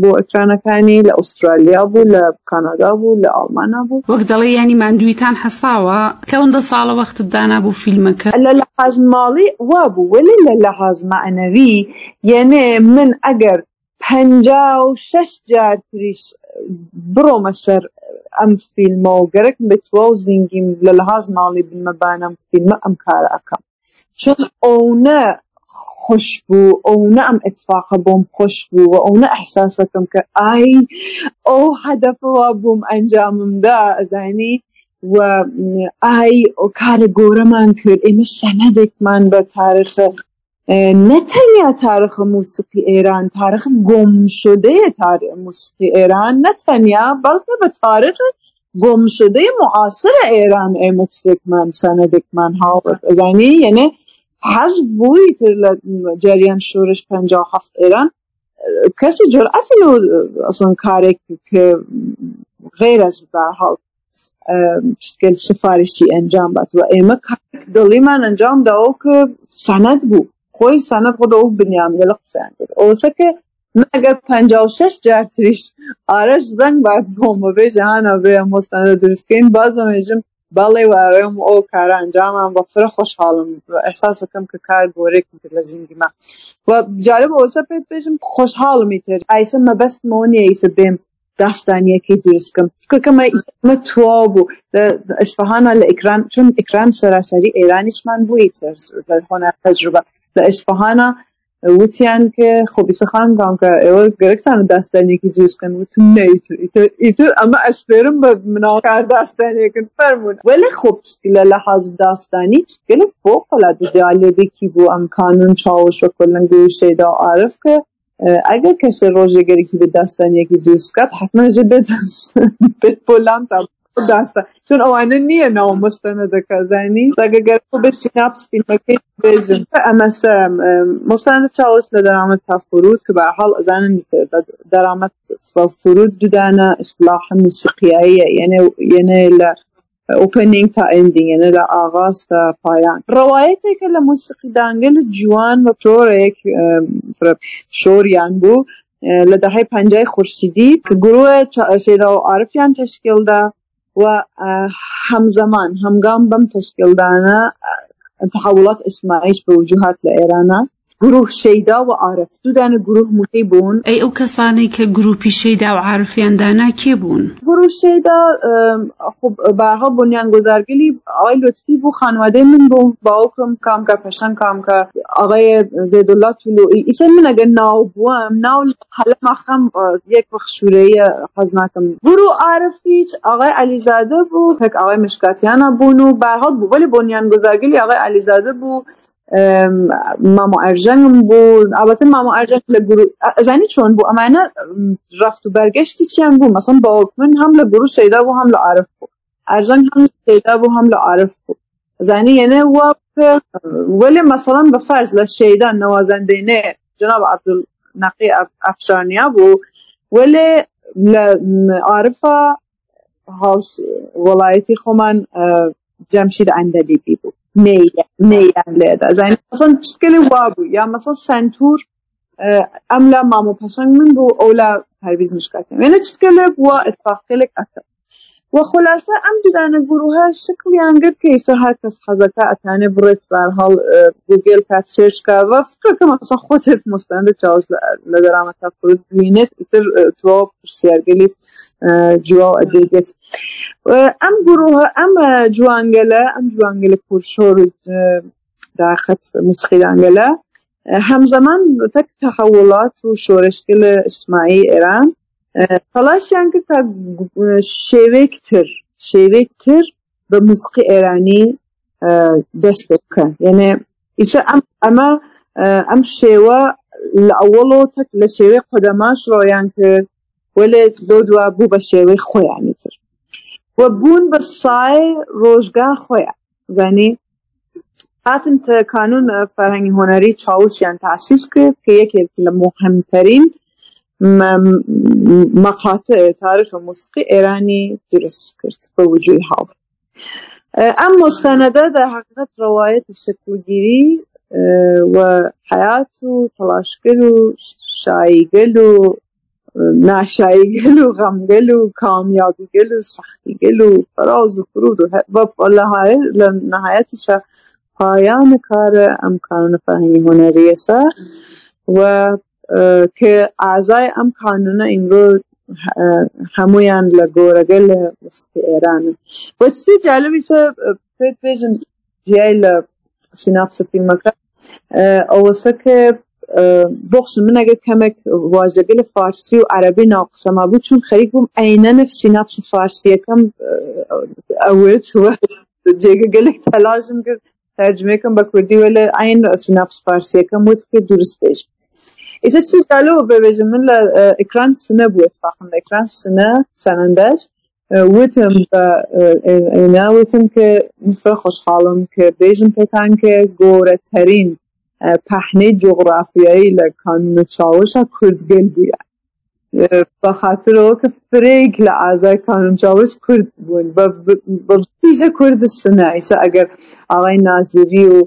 بۆ ئەکرانەکانی لە ئوسترالیا بوو لە کانادا بوو لە ئەڵمانە بوو. وەک دەڵێ ینی مادوویتان حەساوە؟ کەوەندە ساڵە وەختت دانا بوو فیلمەکە؟ لە لەحاز ماڵی وا بوو ولی لە لەحاز معنەوی یعنێ من ئەگەر پەنجا و شەش جار تریش بڕۆمە سەر ئەم فیلمە و گەرەکم بتوە و زینگیم لە لەحاز ماڵی بنمەبانم فیلمە ئەم کارە ئەەکەم چون ئەوە خۆش بوو ئەوە ئەم ئەتفاقە بۆم خۆش بوو و ئەوە ئەحساسەکەم کە ئای ئەو هەدەفەوە بووم ئەنجاممدا ئەزانی و ئای کارە گۆرەمان کرد. ئێمە سەنەدێکمان بە تاریخە نەتەنیا تاریخە موسیقی ئێران تاریخ گۆم شدەیە تاریخ موسیقی ئێران نەتەنیا بەڵکە بە تاریخ گۆم شدەی معاصرە ئێران ئێمە شتێکمان سەنەدێکمان هاوڕێت ئەزانی یعنی تر لە جریان شورش پنج هەفت ئێران کەسی جرأتی ئەسڵن کارێک کە غیر از بەحاڵ شتکل سفارشی ئەنجام بات و ئێمە دڵیمان ئەنجام داوە کە سەنەت بوو خۆی سەنەت خۆ ئەو بنیام لە قسەیان کرد ئەوسەکە ئەگەر پ شش جار تریش ئارەش زەنگ بات بۆمە بێژە هانا بێ مۆستانە دروستکەین بازەمێژم بەڵێ وارەم ئەو کارە ئەنجامان بە فرە خۆشحاڵم ئەحساسەکەم کە کار گۆرێکم کرد لە زیندگیما و جالب ئەوسە پێت بێژم خۆشحاڵمی تر ئایسە مەبەستمەوە نیە ئیسە بێم داستانیەکەی فکرکەمە ئیسمە توا بوو ئەسفهانە لە ئیکران چون ئیکران سەراسەری ئێرانیشمان بووی تر لە هۆنار تەجروبە لە ئەسفهانە وتیان کە خۆبیسەخان گام کە ئێوە گەرەکتان داستانێکی دروستکەن وتم ئیتر ئەمە ئەسپێرم بە مناوکار داستانێکن فەرمونون وەلی خۆب لە لە حەز داستانی گەلە بۆ قەلا جالێبێکی بوو ئەم کانون چاوش وە کلنگ و شێدا عاعرف کە ئەگەر کەسێ ڕۆژێگەرێکی بە داستانیەکی دروستکات حتمما ژێ بێت بۆلام تا داستا چون ئەوانە نییە ناو مستەنە دەکەزانی دەگەگەر بە سیناپس فیلمەکەی بێژن ئەمە مستانە چاوەست لە دەرامەت تا فرود کە بە حاڵ ئەزانن دەرامەت فرود دوودانە ئیسلاح موسیقیاییە یعنی لە ئۆپنینگ تا ئەندینگ یعنی لە ئاغاز تا پایان. ڕەوایەتێکە لە موسیقی دانگەل جوان بە پرۆرێک شۆریان بوو لە دەهای پنجای خورشیدی کە گروه سێدا و عرفیان تشکیلدا و همزمان همگام بم تشکیلدانه تحولات اجتماعیش به وجود هات لە ئێرانە. گروه شەیدا و عرف دوودانە گروه موتی بوون ئەی ئەو کەسانەی کە گروپی شەیدا و عرفیاندانا کێ بوون گروه شەیدا بارها بنیان گۆزارگەلی ئەوای لطفی بوو خانوادەی من بوو باوکم کامکە پەشەن کامکە ئەغای زێدوڵا تولوئی ئیسە من ئەگەر ناو بووم ناو قەلەمەخەم یەک بەخشورەیە حەز ناکەم گروه عرفیچ ئاغای علیزادە بوو تەک ئاغای مشکاتیانە بوون و بارها بوو وەلی بنیان گۆزارگەلی ئاغای علیزادە بوو مامۆ ئەرژەنگم بوو ئابەتە مامۆ ئەرژەنگ لە ئەزانی چۆن بوو ئەمانە ڕفت و بەرگەشتی چیان بوو مەسم باوکمن هەم لە گروه شەیدا بوو هەم لە عرف بوو ئەرژەنگ هەم شەیدا بوو هەم لە عرف بوو زانی یەنێ وا وەلی مەسەڵەن بە فەرز لە شەیدا نەوازەندەینێ جناب عبدول نقی ئەفشانیا بوو وەلێ لە عارفە هاوس وڵایەتی خۆمان جەمشید ئەندەلیبی بوو نەیان لێدا زین مەسەن چکلی وا بوو یا مەسەن سنتور ئەم لا مامۆ پەشنگ من بوو ئەو لا پەرویز مشکاتێن وێنە چکلێک وە اتفاقلێک ئەکە و خلاصە ئەم دوودانە گروهە شکلیان گرت کە ئێستا هەر کەس حەزەکە ئەتانێ بڕێت بەرهەڵ گوگل کات سێرچکە و فکرکە مەسە خۆتت مستەندە چاوش لە دەرامەتا فرود بوینێت ئیتر تۆ پرسیارگەلی جوا ئەدەیگێت ئەم گروهە ئەم جوانگەلە ئەم جوانگەلە پورشۆر داخت موسیقیدانگەلە همزمان تەک تەحولات و شۆرشکل اجتماعی ئێران تەلاشیان کرد تا شێوەیەک تر شێوەیەک تر بە موسیقی ئێرانی دەست پێ بکەن. یعنی ئیسا ئەمە ئەم شێوە لە ئەوڵۆ تەک لە شێوەی قەدەماش ڕۆیان کرد وەلێ دۆ دوا بوو بە شێوەی خۆیانی تر. وە بوون بە سای ڕۆژگار خۆیان. زانی هاتن کانون فەرهەنگی هۆنەری چاوشیان تاسیس کرد کە یەکێک لە مهمترین مقاطع تاريخ موسیقی ایرانی درست کرد به وجوه حال ام مستنده در حقیقت روایت شکلگیری آه، و حیات و تلاشگل و شایگل و ناشایگل و غمگل و کامیابیگل و سختیگل و فراز و فرود و نهایتش پایان کار امکان فهمی هنری و کە ئازای ئەم قانونە ئیمرۆ هەمویان لە گۆرەگە لە ئێرانن بۆچی جالبی پێت بێژم جیای لە سیناپس فیلمەکە ئەوەسە کە بخش من اگر کمک واژگل فارسی و عربی ناقصه ما بود چون خیلی گم عینه نفسی نفس فارسی کم اوت و جگه گلک تلاشم کرد ترجمه کم با کردی ولی عین سیناپس فارسی کم بود که درست پیش بود ببێژم من لە ئەکران سنە بوو اتفاقم لە ئەکران سنە سەرەندەج وتم ئێنا وتم کە مفرە خۆشحاڵم کە بێژم پێتان کە گۆرەترین پەحنەی جغرافیایی لە کانونە چاوەشە کوردگەل بووە بەخاطرەوە کە فرێک لە ئازای کانون چاوش کورد بوون پیژە کوردستنە ئیسا ئەگەر ئاڵای نازری و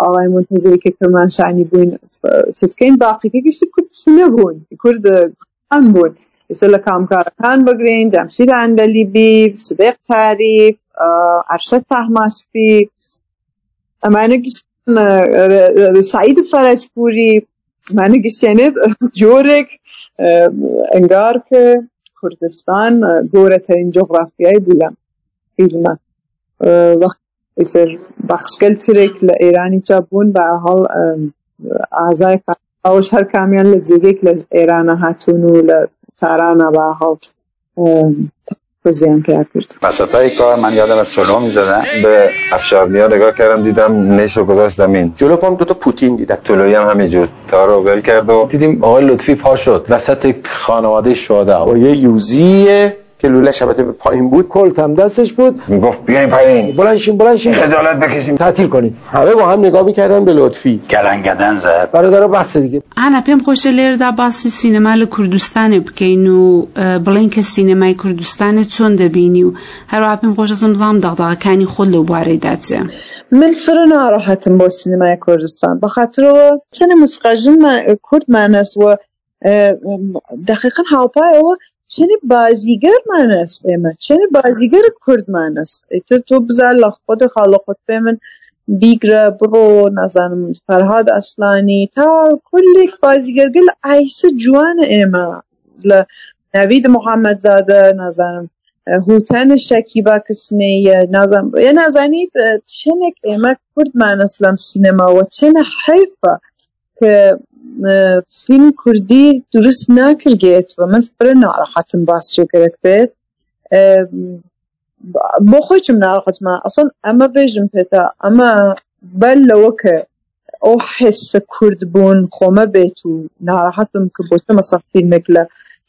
ئاڵای منتەزری کە کرمانشانی بوون چتکەین باقیکە گشتی کوردستنە بوون کورد ئەم بوون ئێستا لە کامکارەکان بگرین جەمشیر ئەندەلیبی سدەیق تاریف ئەرشە تاهماسپی ئەمانە گشت سعید فەرەجپوری معنی گشتێنێت جۆرێک ئەنگار کە کوردستان گۆرەترین جغرافیای بوو لە فیلمە بەخشگەل ترێک لە ئێرانی چا بوون بە هەڵ ئازای ئەوش هەر کامیان لە جێگێک لە ئێرانە هاتوون و لە تارانە بە هەڵ زیان کرد. وسط کار من یادم از سلو می‌زدم. به افشارنیا نگاه کردم دیدم نش رو گذاشت زمین. جلو پام دوتا پوتین دیدم. طلویی هم همینجور تا رو ول کرد و دیدیم آقای لطفی پا شد. وسط خانواده شهدا. با یه یوزیه که لوله شبته به پایین بود. کلت هم دستش بود. می‌گفت بیاین پایین. بلنشین بلنشین خجالت بکشیم. تعطیل کنیم همه با هم نگاه می‌کردن به لطفی. گلنگدن زد. برادر بس دیگه. ئانا پێم خۆشە لێرەدا باسی سینەما لە کوردستانێ بکەین و بڵین کە سینەمای کوردستانێت چۆن دەبینی و هەروە پێم خۆشە سمزام دەغداغەکانی خۆت لەو بارەیدا چێ من فرە ناڕەحەتم بۆ سینەمای کوردستان بەخاطرەوە چەنە موسیقاژن کوردمانەس و دقیقا چنی بازیگەرمان است ئێمە چنی بازیگەر کوردمان است ئیتر تۆ بزار لە خۆت خاڵە خۆت پێ من بیگرە بڕۆ نازانم فەرهاد ئەسلانی تا کولێک بازیگەرگە لە ئایسە جوانە ئێمە لە ناوید محەممەد زادە نازانم هوتەنە شەکیبا کەسنەیە نازانم یە نازانیت چنێک ئێمە کوردمان است لەم سینەماوە چنە حیفە کە فیلم کوردی درست نکرگیت و من فر ناراحتم باس شو گرک بید بۆ خۆچم ناڕقتمە ئەسن ئەمە بێژم پێێتە ئەمە بەل لەوەکە ئەو حێستە کورد بوون خۆمە بێت و ناڕەحەت بم کە بۆتە مەسەق فیلمێک لە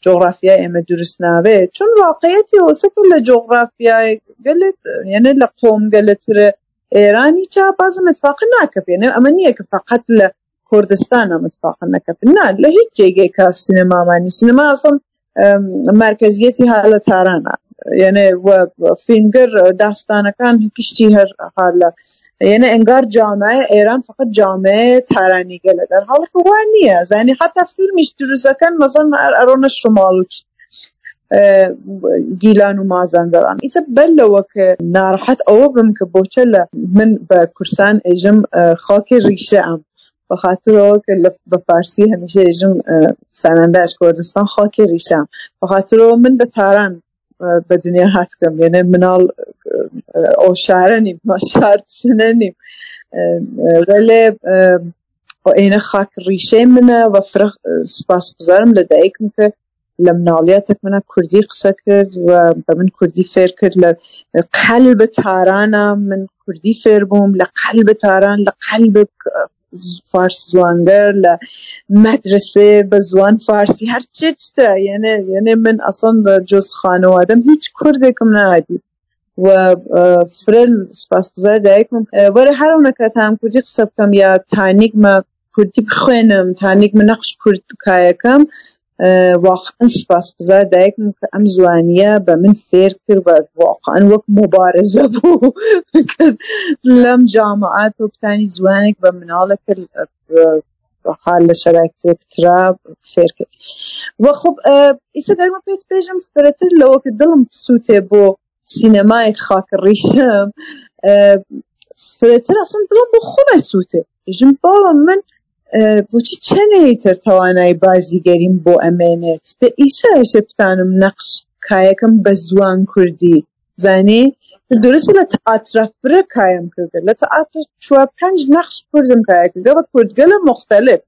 جۆغرافیا ئێمە دروست ناوێت چون واقعەتی وەسەکە لە جۆغرافیای گەلت یەنە لە قۆم گەلترە ئێرانی چا بازم اتفاق ناکە پێێنێ ئەمە نییە کە فقط لە کوردستانە متفاقن نەکەن نا لە هیچ جێگەیەکە سینەمامانی سینەما ئەسڵ مرکزیەتی هالە تارانە یعنی و فینگر داستانەکان پشتی هەر حالە یعنی ئەنگار جامعه ئێران فقط جامعه تارانیگەلە در حال وان نییە زانی حتا فیلمیش دروستەکەن مەزن ئەرۆنە شماڵوچ گیلان و مازەندەوان ئیسە بەلەوە کە ناڕحەت ئەوە بم بۆچە لە من بە کورسان ئێژم خاکی ڕیشە ئەم بەخاطرەوە کە بە فارسی هەمیشە ئێژم سانەنداش کوردستان خاکی ریشەم بەخاطرەوە من لە تاران بە دنیا هاتکەم یعنی مناڵ ئەو شارە نیم شار چنە نیم وەلێ ئێنە خاک ڕیشەی منە و فرق سپاس بزارم مناڵیاتێک منە کوردی قسە کرد و بە من کوردی فێر کرد. لە قەلب تارانە من کوردی فێر بووم لە قەلب تاران لە قەلب فارس زوانگەر لە مەدرسێ بە زوان فارسی هەر چێتە یعنی یعنی من ئەسڵ جز خانەوادەم هیچ کوردێکم نادی و فرل سپاسگزار دایکم. وەرە هەرونەکە تام کوردی قسە بکەم یا تانیک مە کوردی بخوێنم تانیک من کورد کایەکەم واقعا سپاسگزار دایکم کە ئەم زوانیە بە من فێر کرد بە واقعا وەک مبارزە بوو لەم جامعات و بتانی زوانێک بە مناڵە کرد حال لە شەرایەتێکترا فێر کرد. وە خب ئیسە گەرمە پێت پێژم فرەتر لەوە کە دڵم سووتێ بۆ سینەمای خاکڕیشم فرەتر ئەسم دڵم بۆ خۆمە سووتێ. من بۆچی چەنەیتر توانای بازیگەریم بۆ ئەمێنێت؟ بە ئیساش بتانم نەقش کایەکەم بە زوان کوردی. زانێ درست لە تەئاترە فرە کایم کردە. لە تەئاتر چوار پێنج نەخش کوردم کایە کردە. بە کوردگەلە مختلف.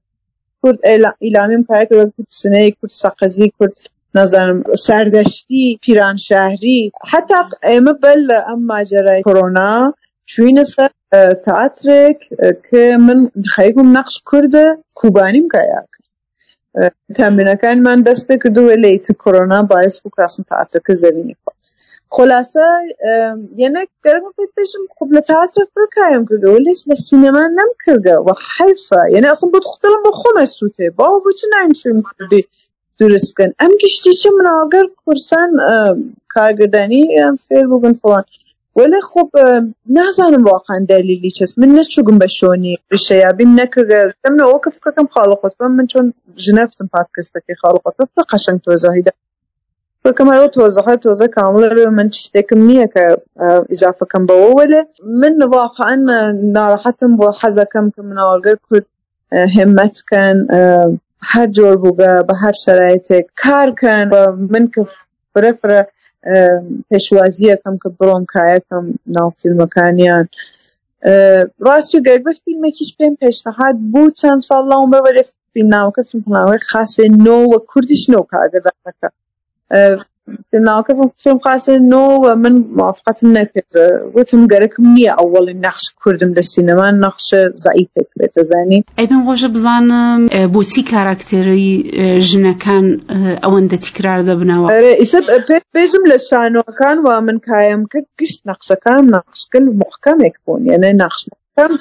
کورد ئیلامیم کایە کردە. کورد سنەی کورد سەقەزی کورد نازانم سەردەشتی پیرانشەهری حتا ئێمە بەل لە ئەم ماجرای کۆرۆنا چوینە تەاترێک کە من خەیگوم نەقش کوردە کوبانیم کایا کرد تەمرینەکانمان دەست پێ کردووە لە ئیتی کۆرۆنا باعث بوو کاسم تەاترەکە زەرینی خۆ خلاصە یەنە گەرم پێ پێشم خب لە تەاتر پڕکایم کردەوە لێس لە سینەما نەم کردە و حیفە یعنی ئەسم بۆ خوتەڵم بۆ خۆمە سووتێ باوە بۆچی ناین فیلم کردی دروستکەن ئەم گشتی چه مناڵگەر کورسان کارگردانی فێر بووبن فڵان ولی خب آه، نزنم واقعا دلیلی چیست من نه چوگم بشونی ریشه یابیم نکرگه من اوکف آه، کم خالقات. من چون جنفتم پادکست که خالقات بم قشنگ توضاحی ده فکرم هر توضاحات توضاح کامل رو من تشتكم نیه که آه، اضافه کم با ولی من واقعا ناراحتم با حزکم که من آرگر کرد همت کن هر جور بوگه به هر شرایطه کار کن. من که فره فره پێشوازیەکەم کە بڕۆم کایەکەم ناو فیلمەکانیان. ڕاستی گەر بە فیلمێکیش پێم پێشنەهات بوو چەند ساڵ لاوم بەوەرە فیلمناوەکە فیلمناوەی خاصێ نۆ وە کوردیش نۆ کارگەدانەکە. سيدنا أبو بكر فيهم قاس إنه من موافقة نكر وتم جرك مني أول نقش كردم للسينما نقش ضعيف فكرة زاني أي بن واجه بزان بوسي كاركتري جنكان أوند تكرار دبنا إسب بيزم لسانو كان ومن كايم كرت كش نقش كان نقش كل محكم يكون يعني نقش محكم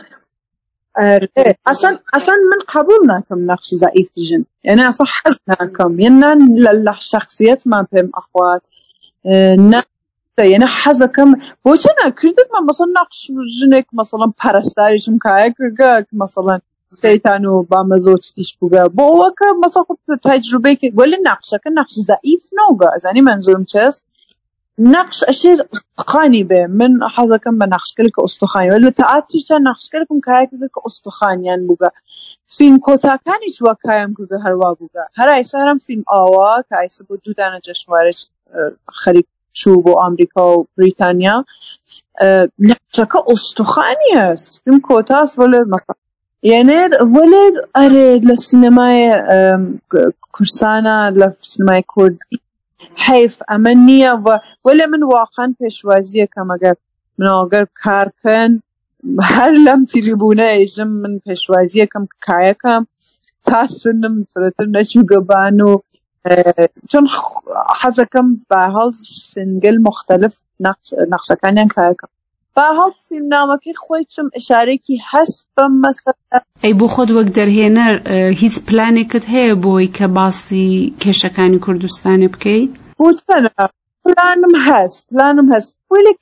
نەخشەکەم اصلا اصلا من قبول ناکەم نقش ضعیف ژن یعنی اصلا حەز ناکەم یعنی لە شخصیتمان پێم ئەخوات نه یعنی حەزەکەم بۆچە ناکردتمان مەسەڵ نقش ژنێک مەسەڵم پەرستاریشم کایە کردگە مەسەڵەن سەیتان و بامەزۆچتیش بووگە بۆ ئەوەکە مەسە تەجروبەیەکی گولی نقشەکە نقش ضعیف ناوگە ئەزانی منزورم چست نقش ئەشێ قانی بێ من حەزەکەم بە نقشکل کە ئۆستۆخانی ولی تەعاتری چا نقشکەلکم کایکردە کە ئۆستۆخانیان بووگە فیلم کۆتاکانی چوە کایم کردە هەروە بووگە هەر ئایسارم فیلم ئاوا کە ئایسە بۆ دوودانە جەشنوارێک خەریک چوو بۆ ئامریکا و بریتانیا. نقشەکە ئۆستۆخانی هەست فیلم کۆتاس وەلێ مەسە یعنی وەلێ ئەرێ لە سینەمای کورسانە لە سینەمای کوردی حیف ئەمە نییە وەلێ من واقعا پێشوازیەکەم ئەگەر مناڵگەر کارکەن. هەر لەم تیریبوونە ئێژم من پێشوازیەکەم کایەکەم. تا سنم فرەتر نەچوو گەبان و چۆن حەزەکەم بەهاڵ سنگل مختلف نەخشەکانیان کایەکەم. باهاڵ فیلمنامەکەی خۆی چم ئشارێکی هەست بەم مەسەلا ئەی بۆ خۆت وەک دەرهێنەر هیچ پلانێکت هەیە بۆی کە باسی کێشەکانی کوردستانی بکەیت؟ بوتەنە پلانم هەست پلانم هەست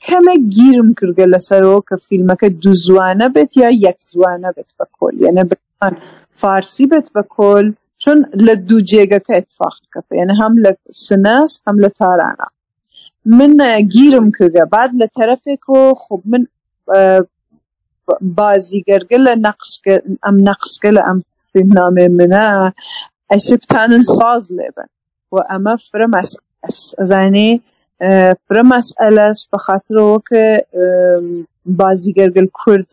کەمێک گیرم کردگە لەسەرەوە کە فیلمەکە دوو زوانە بێت یا یەک زوانە بێت بە کۆل یعنی بتوان فارسی بێت بە کۆل چون لە دوو جێگەکە اتفاق کەفە یعنی هەم لە سنەس هەم لە تارانە من گیرم کردگە بعد لە تەرەفێکەوە خب من بازیگەرگە لە نەقشگە ئەم نەقشگە لە ئەم فیلمنامێ منە ئەشی بتانن ساز لێبن و ئەمە فرە زانی برا مسئله است به خاطر او که بازیگر گل کرد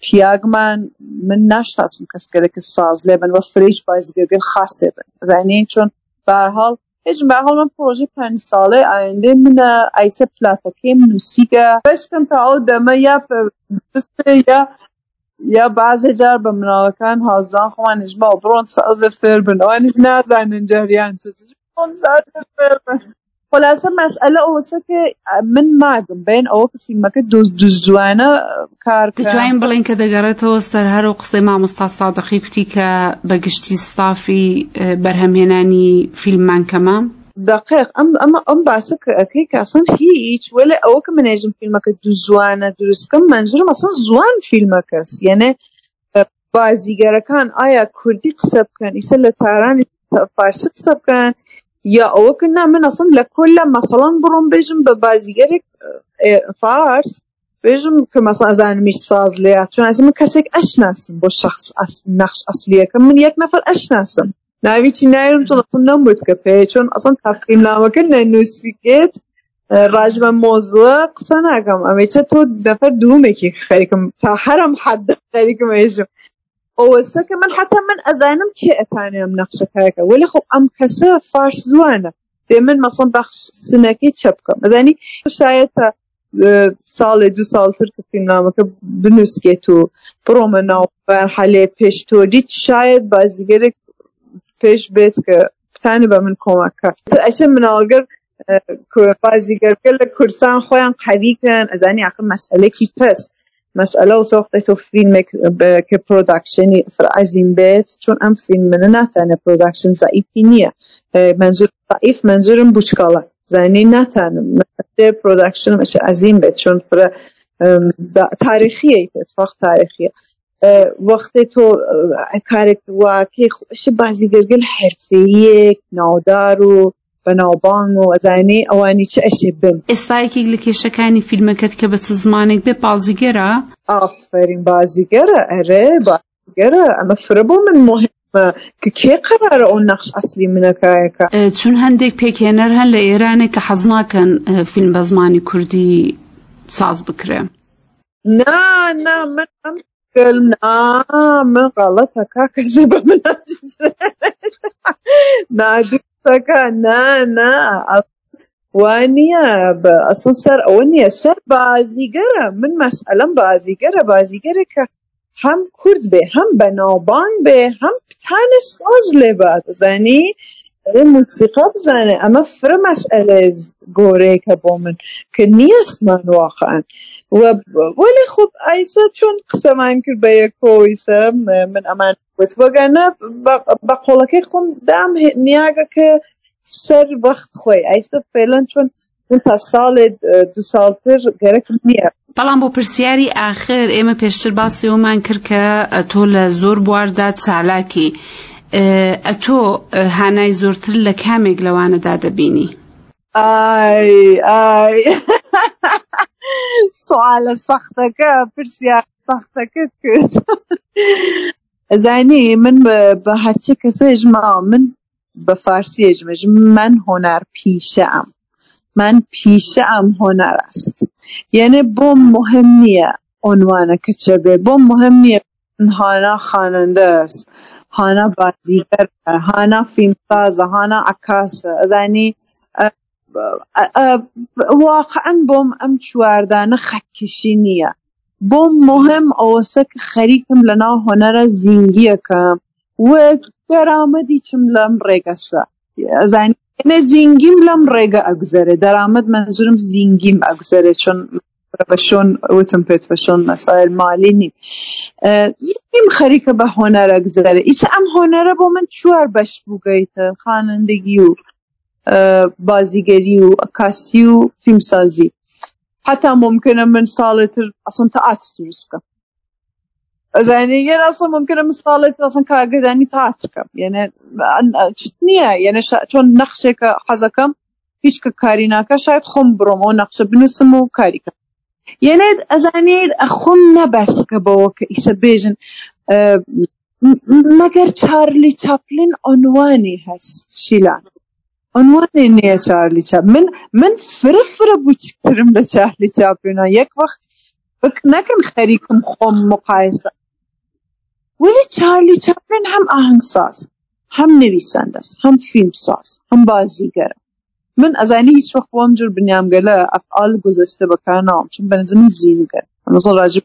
پیاگ من من نشناسم کس گله که ساز لبن و فریج بازیگر گل خاصه بن زانی چون به حال هیچ به حال من پروژه پنج ساله آینده من ایسه پلاتکی موسیقه بشکم تا او دمه یا یا یا بعضی جار بە مناڵەکان هازان خۆوانش با بڕۆن سازە فێر بن. ئەوانش نازانن جاریان چ خلاصە مەسئلە ئەوسە کە من ماگم بین ئەوە کە فیلمەکە دوزوانە کار دەتوانین بڵین کە دەگەڕێتەوە سەر هەر و قسەی مامۆستا سادەقی کوتی کە بەگشتی ستافی بەرهەمهێنانی فیلممان کەمە دقیق. ئەم ئەمە ئەم باسە کە ئەەکەی کاسن هیچ. وەلێ ئەوە کە منێژم فیلمەکە دوو زوانە دروستکەم منجرم ئەسان زوان فیلمەکەس یعنی بازیگەرەکان ئایا کوردی قسە بکەن ئیسە لە تارانی فارسی قسە بکەن یا کە نا من لە کۆلە مەسەڵان بڕۆم بێژم بە بازیگەرێک فارس بێژم کە مەسا زانمیش ساز لێ چون ئەسی من کەسێک ئەشناسم بۆ شخص نەخش ئەسلیەکە. من یەک نەفر ئەشناسم. ناویی نایرم چۆن ئەسن نەموت کە پێ چۆن ئەسن تاقیم نامەکە نەنووسیکێت ڕاجبە مۆزوە قسە ناکەم. ئەمەچە تۆ دەفەر دوومێکی خەریکم تا هەرم حد خەریکم ێژم ئەوەسە کە من حتا من ئەزانم کێ ئەتانێ ئەم نەخشەکەەکە ولی خب ئەم کەسە فارس زوانە. دێ من مەسڵ بەخش سنەکەی چە بکەم. ئەزانی شاید تا ساڵێ دو ساڵتر کە فیلمنامەکە بنووسکێت و بڕۆمە ناو حالێ پێشتۆری شاید بازیگەرێک پێش بێت کە پتانی بە من کۆمەکە. ئەشە مناڵگەر بازیگەرگە لە کورسان خۆیان قەویکەن ئەزانی عقل مەسئلەکی پست مسئله و ساخته تو فیلم که پروداکشنی عظیم بێت چون ئەم فیلم منە ناتانە پروداکشن زعیفی نییە منزور ضعیف منزورم بچکاڵە زانی ناتانم پروداکشن مەش عظیم بێت چون فرە تاریخیە اتفاق تاریخیە وەختێ تۆ کارێک واکەی خۆش بازیگەرگل حرفەیەک ناودار و بەناوبانگ و ئەزانێ ئەوانی چه ئەشێ بن. ئێستایەکێک لە کێشەکانی فیلمەکەت کە بە چ زمانێک بێ بازیگەرە ئافرین بازیگەرە ئەرێ بازیگەرە ئەمە فرە بۆ من مهمە کە کێ قرارە ئەو نەخش ئەسلی منەکایەکە؟ چون هەندێک پێکێنەر هەن لە ئێرانێک کە حەز ناکەن فیلم بە زمانی کوردی ساز بکرێ. نا نا من ئەم نا من غلطة كاكا زبا من نادي سەکە نا وانە ئەسڵ سەر ئەوە نییە سەر بازیگەرە من مەسئلم بازیگەرە بازیگەرێکە هەم کورد بێ هەم بەناوبان بێ هەم پتانە ساز لێ بات زانی موسیقا بزانێ ئەمە فرە مەسئلە گۆرەیەکە بۆ من. کە نیەستمان واقعان وەلی خوب ئایسا چۆن قسەمان کرد بە یەکۆیسە من ئەمان وت وەگەنە بە قۆڵەکەی خۆم دام نیاگە کە سەر وەخت خۆی. ئایستا فێلەن چۆن تا ساڵێ دو ساڵتر گەرەک نییە. بەڵام بۆ پرسیاری ئاخر ئێمە پێشتر باسیەوەمان کرد کە تۆ لە زۆر بواردا چالاکی. ئەتۆ هانای زۆرتر لە کامێک لەوانەدا دەبینی؟ سوالە سەختەکە پرسیار سەختەکەت کرد. ئەزانی من بە هەرچی کەسە ژماوە من بە فارسی ژمەژ من هۆنار پیشە ئەم من پیشە ئەم هۆنار است. یعنی بۆم مهم نییە عنوانەکە چە بێ بۆم مهم نییە هانا خواننده است. هانا بازیگەر هانا فیلمسازە هانا عکاسە ئەزانی واقعا بۆم ئەم چواردانە خەتکشی نییە بۆم مهم ئەوەسە کە خەریکم لەناو هۆنەرە زینگیەکەم وەک دەرامەدی چم لەم ڕێگەسە ئەزانی زینگیم لەم ڕێگە ئەگوزەرێ دەرامەد منزورم زینگیم ئەگوزەرێ چۆن بە شۆن وتم پێت بە شۆن مەسایل مالی نیم. زیم خەریکە بە هۆنەرە گزارە ئیسا ئەم هۆنەرە بۆ من چوار بەش بووگەیتە. خانندگی و بازیگەری و عکاسی و فیلمسازی. حتا ممکنە من ساڵێتر ئەسن تەعات دروستکەم ئەزانێ یەن ئەسڵ ممکنە من ساڵێتر ئەسن کارگەدانی تاتکەم یعنی چت نییە یعنی چۆن نەخشێکە حەزەکەم هیچ کە کاری ناکە شاید خۆم بڕۆمەوە نەخشە بنووسم و کاریکەم یعنی ئەزانێت خۆم نەبەسکە بەوە کە ئیسە بێژن مەگەر چارلی چاپلین عنوانی هەست شیلان عنوانی نییە چارلی چاپ من من فرە بچکترم لە چارلی چاپلینا یەک وەخت فکر نەکەن خەریکم خۆم مقایسە ولی چارلی چاپلین هەم ئاهەنگساز هەم نویسەندەست هەم فیلمساز هەم بازیگەرە من ئەزانی هیچ وەخت بۆم جور بنیامگەلە ئەفعال گذشتە بەکارناوم چون بەنزمی زیینگەر مثلا راجب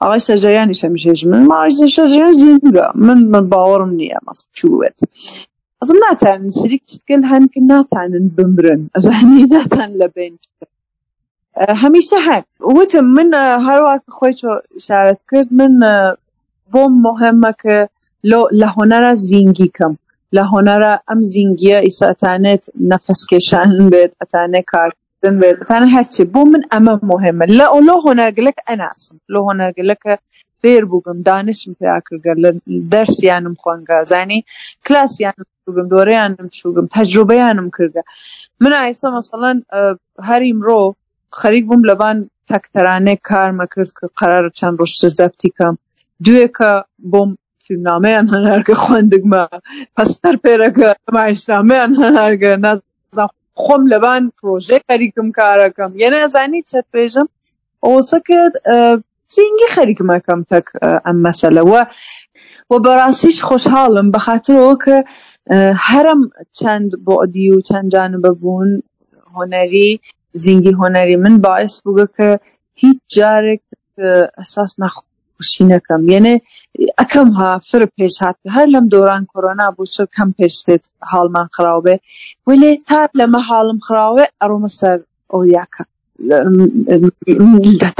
ئاغای سەرجەیانی هەمیشێژ من ماش شەژیان زیینگە من من باوەڕم نییە مەس چوێت ئەزم ناتانن سریک چکل هەن کە ناتانن بمرن. ئەزانی ناتان لە بین هەمیشە هەن وتم من هەروە خۆی شارەت کرد من بۆم مهمە کە لە هۆنەرە زیینگی کەم. لە هۆنەرە ئەم زیینگیە ئیساتانێت نەفسکێشان بێت ئەتانێت کارکردن بێت. ئەتانە هەرچی بۆ من ئەمە مهمە. لە ئۆلۆ هۆنەرگلک ئەناسم. لۆ هۆنەرگلەکە فێر بووگم دانشم پیاکردگە لە دەرسیانم خوۆنگازانی کلاسیانم چووگم دۆرەیانم چووگم تەجروبەیانم کردە. من ئایسە مەسەڵەن هەری مرۆ خەریک بووم لەبان تەکتەرانەی کارمە کرد کە قرار چەند ڕۆژ زەبتی کەم دوێکە بۆم فیلمنامەیان هەنارگە خوێندگمە پەستەر پێرەکە مایشنامەیان هەنارگە نازان خۆم لەبان پرۆژێ خەریکم کارەکەم. یەنە ئەزانی چەت پێژم ئەوسە کرد سینگی خەریکمەکەم تەک ئەم مەسەلەوە و بەڕاستیش خۆشحاڵم بەخاطرەوە کە هەرم چەند بۆدی و چەند جانبە بوون هۆنەری زینگی هۆنەری من باعث بووگە کە هیچ جارێک ئەساس نەخۆ خوشینەکەم یعنی ئەەکەم ها فر پێش هات هەر لەم دۆران کۆرۆنا بوو چ کەم پێشتێت حاڵمان خراو بێ. وێ تا لەمە حاڵم خراوێ ئەڕۆمە سەر ئۆیاکە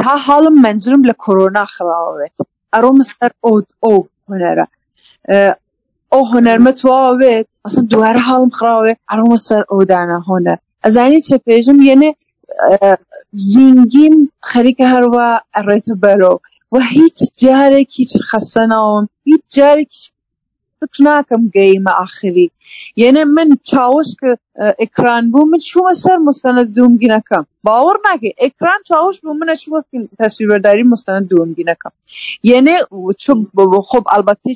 تا حاڵم منجرم لە کۆرۆنا خراوێت ئەڕۆمە سەر ئۆ ئۆ هوەرە ئەو هوەرمە تواوێت ئەسن دووارە خراوێ ئەڕۆمە سەر ئەودانە هۆنەر ئەزانی چه پێژم یعنی زیینگیم خەریکە هەروە ئەڕێتە بەرەوە و هیچ جارێک هیچ خەستە ناوم هیچ جارێکی فکر ناکەم گەیمە ئاخری یعنی من چاوش کە ئەکران بوو من چوومە سەر مستەنەت دومگینەکەم باوەڕ ناکەی ئەکران چاوش بوو منە چوومە تەسویبەرداری مستەنەت دومگینەکەم چ خۆب ئەلبەتی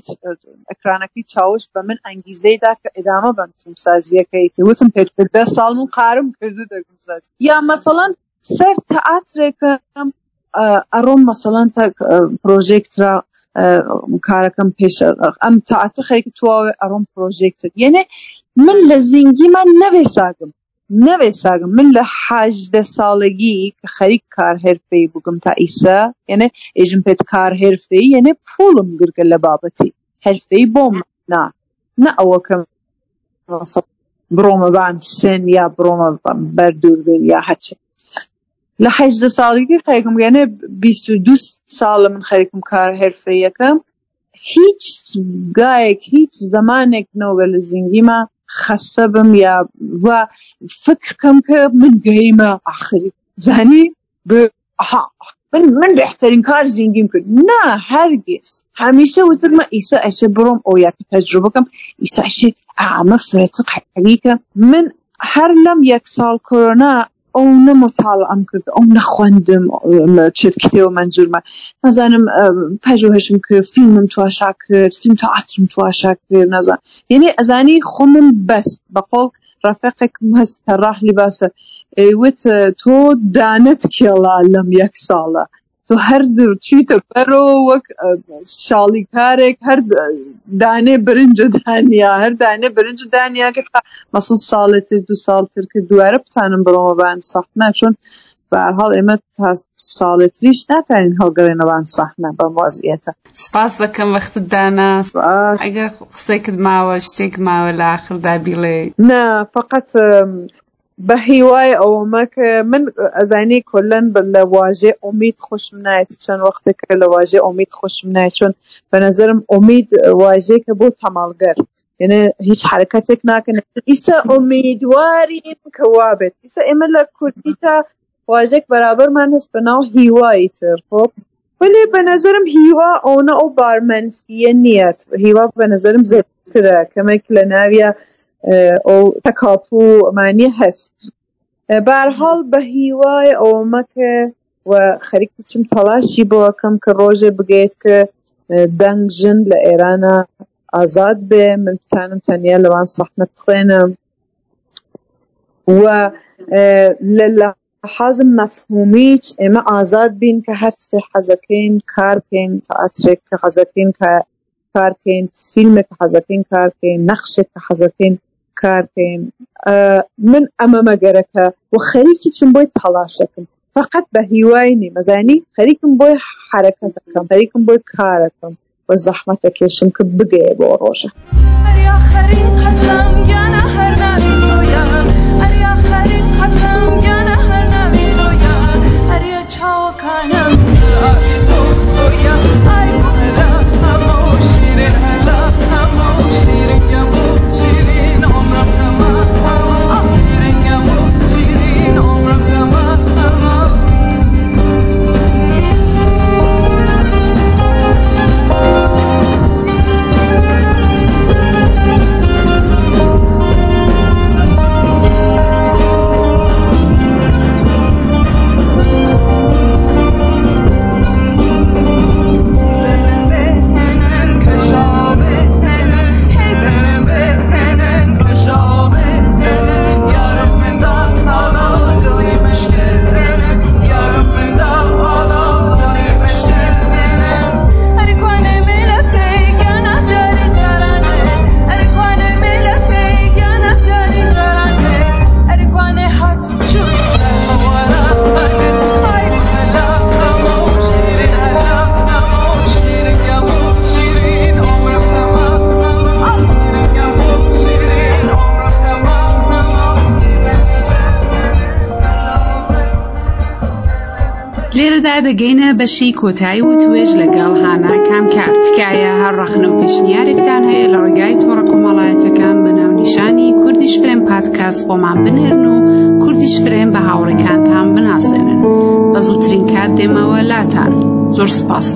ئەکرانەکەی چاوش بە من ئەنگیزەیدا کە ئێدامە بەم تیمسازیەکەی وتم پێ دە ساڵ و قارم کردو دەگوزاز یا مەسەڵەن سەر تەعاترێکم ئەڕۆم مەسەڵەن پرۆژێکترا کارەکەم پێش ئەم تاعاتر خەریکە تواوێ ئەڕۆم پرۆژێکتر. یعنی من لە زیینگیمان نەوێ ساگم نەوێ ساگم من لە حاجدە ساڵگی کە خەریک کار هێرفەی بووگم تا ئیسا یعنی ئێژم پێت کار هێرفەی یعنی پوڵم گرگە لە بابەتی. هەرفەی بۆم نا. نە ئەوەکەم بڕۆمە بان سن یا بڕۆمە بەردوور یا هەچێت لە ساڵگی خەریکم گەنێ بیست و دو ساڵە من خەریکم کار هێرفەیەکەم هیچ گایەک هیچ زمانێک نەوەگە لە زیندگیما خەستە بم یا و فکرکەم کە من گەیمە ئاخری زانی من من بهترین کار زیندگیم کرد. نا هەرگیز هەمیشە وترمە ئیسا ئەشە بڕۆم ئەو یا تەجروبەکەم ئیسا ئەشی ئامە فرێتق حەریکە من هەر لەم یەک ساڵ کۆرۆنا ئەو نەمۆتاڵ ئەم کرد ئەو نەخواندم چێت کتێوە منجورمە نەزانم پەژۆهشم کرد فیلمم تواشا کرد فیلم تەعاترم تواشا کرد نەزان یعنی ئەزانی خۆمم بەست بەقۆڵ ڕافقێکم هەست تەڕاح لیباسە ئەیوت تۆ دانت کێڵا لەم یەک ساڵە تۆ هەر چیتە بەرەوە وەک شاڵی کارێک هەر دانێ برنجە دانیا هەر دانێ برنج دانیا کە مەسن ساڵێتر دو ساڵتر کرد دوارە بتانم بڕۆمەبان سەحنا چۆن بەهاڵ ئێمە تا ساڵێتریش ناتوانین هەڵگەڕێنەوان سەحنا بەم وازیەتە سپاس دەکەم وەختت دانا. ئەگەر قسەیکت ماوە شتێک ماوە لە ئاخردا بیڵێ نه فقط بە هیوای ئەوەمە کە من ئەزانی کلەن لە واژێ ئۆمید خۆشم نایێت چەند وەختێکە لە واژێ ئۆمید خۆشم نایە چۆن بە نظرم ئۆمید واژێکە بۆ تەماڵگەر. یعنی هیچ حرکتێک ناکەن. ئیسا ئومیدواریم کە وابێت. ئیسا ئێمە لە کوردی تا واژێک بەرابەرمان هەست بە ناو هیوایی تر خۆ ولی به نظرم هیوا ئەوە ئەو بارمەنفیە نیەت هیوا به نظرم زەترە. کەمێک لە ناویە ئەو تەکاپو ئەمانی هەست. بارحاڵ بە هیوای ئەومەکە و خەریک بچم تەلاشی بۆەکەم کە ڕۆژێ بگەیت کە دەنگ ژن لە ئێرانە ئازاد بێ من بتانم تەنیا لەوان سەحنە بخوێنم و لە حەزم مەفهومیچ ئێمە ئازاد بین کە هەر شتێ حەزەکەین کارکەین تەئاترێک کە حەزەکەین کە کارکەین فیلمێک کە حەزەکەین کارکەین نەخشێک کە حەزەکەین. کارکەین من ئەمە مەگەرەکە و خەریکی چم بۆی تەلاشەکەم فقط بە هیوای نی مەزانی خەریکم بۆی حرەکەتەکەم خەریکم بۆی کارەکەم. و زەحمەتە کێشم کە بگەیە بۆ ڕۆژە. بەشی کۆتایی و توێژ لەگەڵ هانا کامکار تکایە هەر ڕەخنە و پێشنیارێکتان هەیە لە ڕێگای تۆڕە کۆمەڵایەتەکان بە ناونیشانی کوردیش فرێن پادکاس بۆمان بنێرن و کوردیش فرێن بە هاوڕێکانتان بناسێنن. بە زووترین کات دێمەوە لاتان. زۆر سپاس.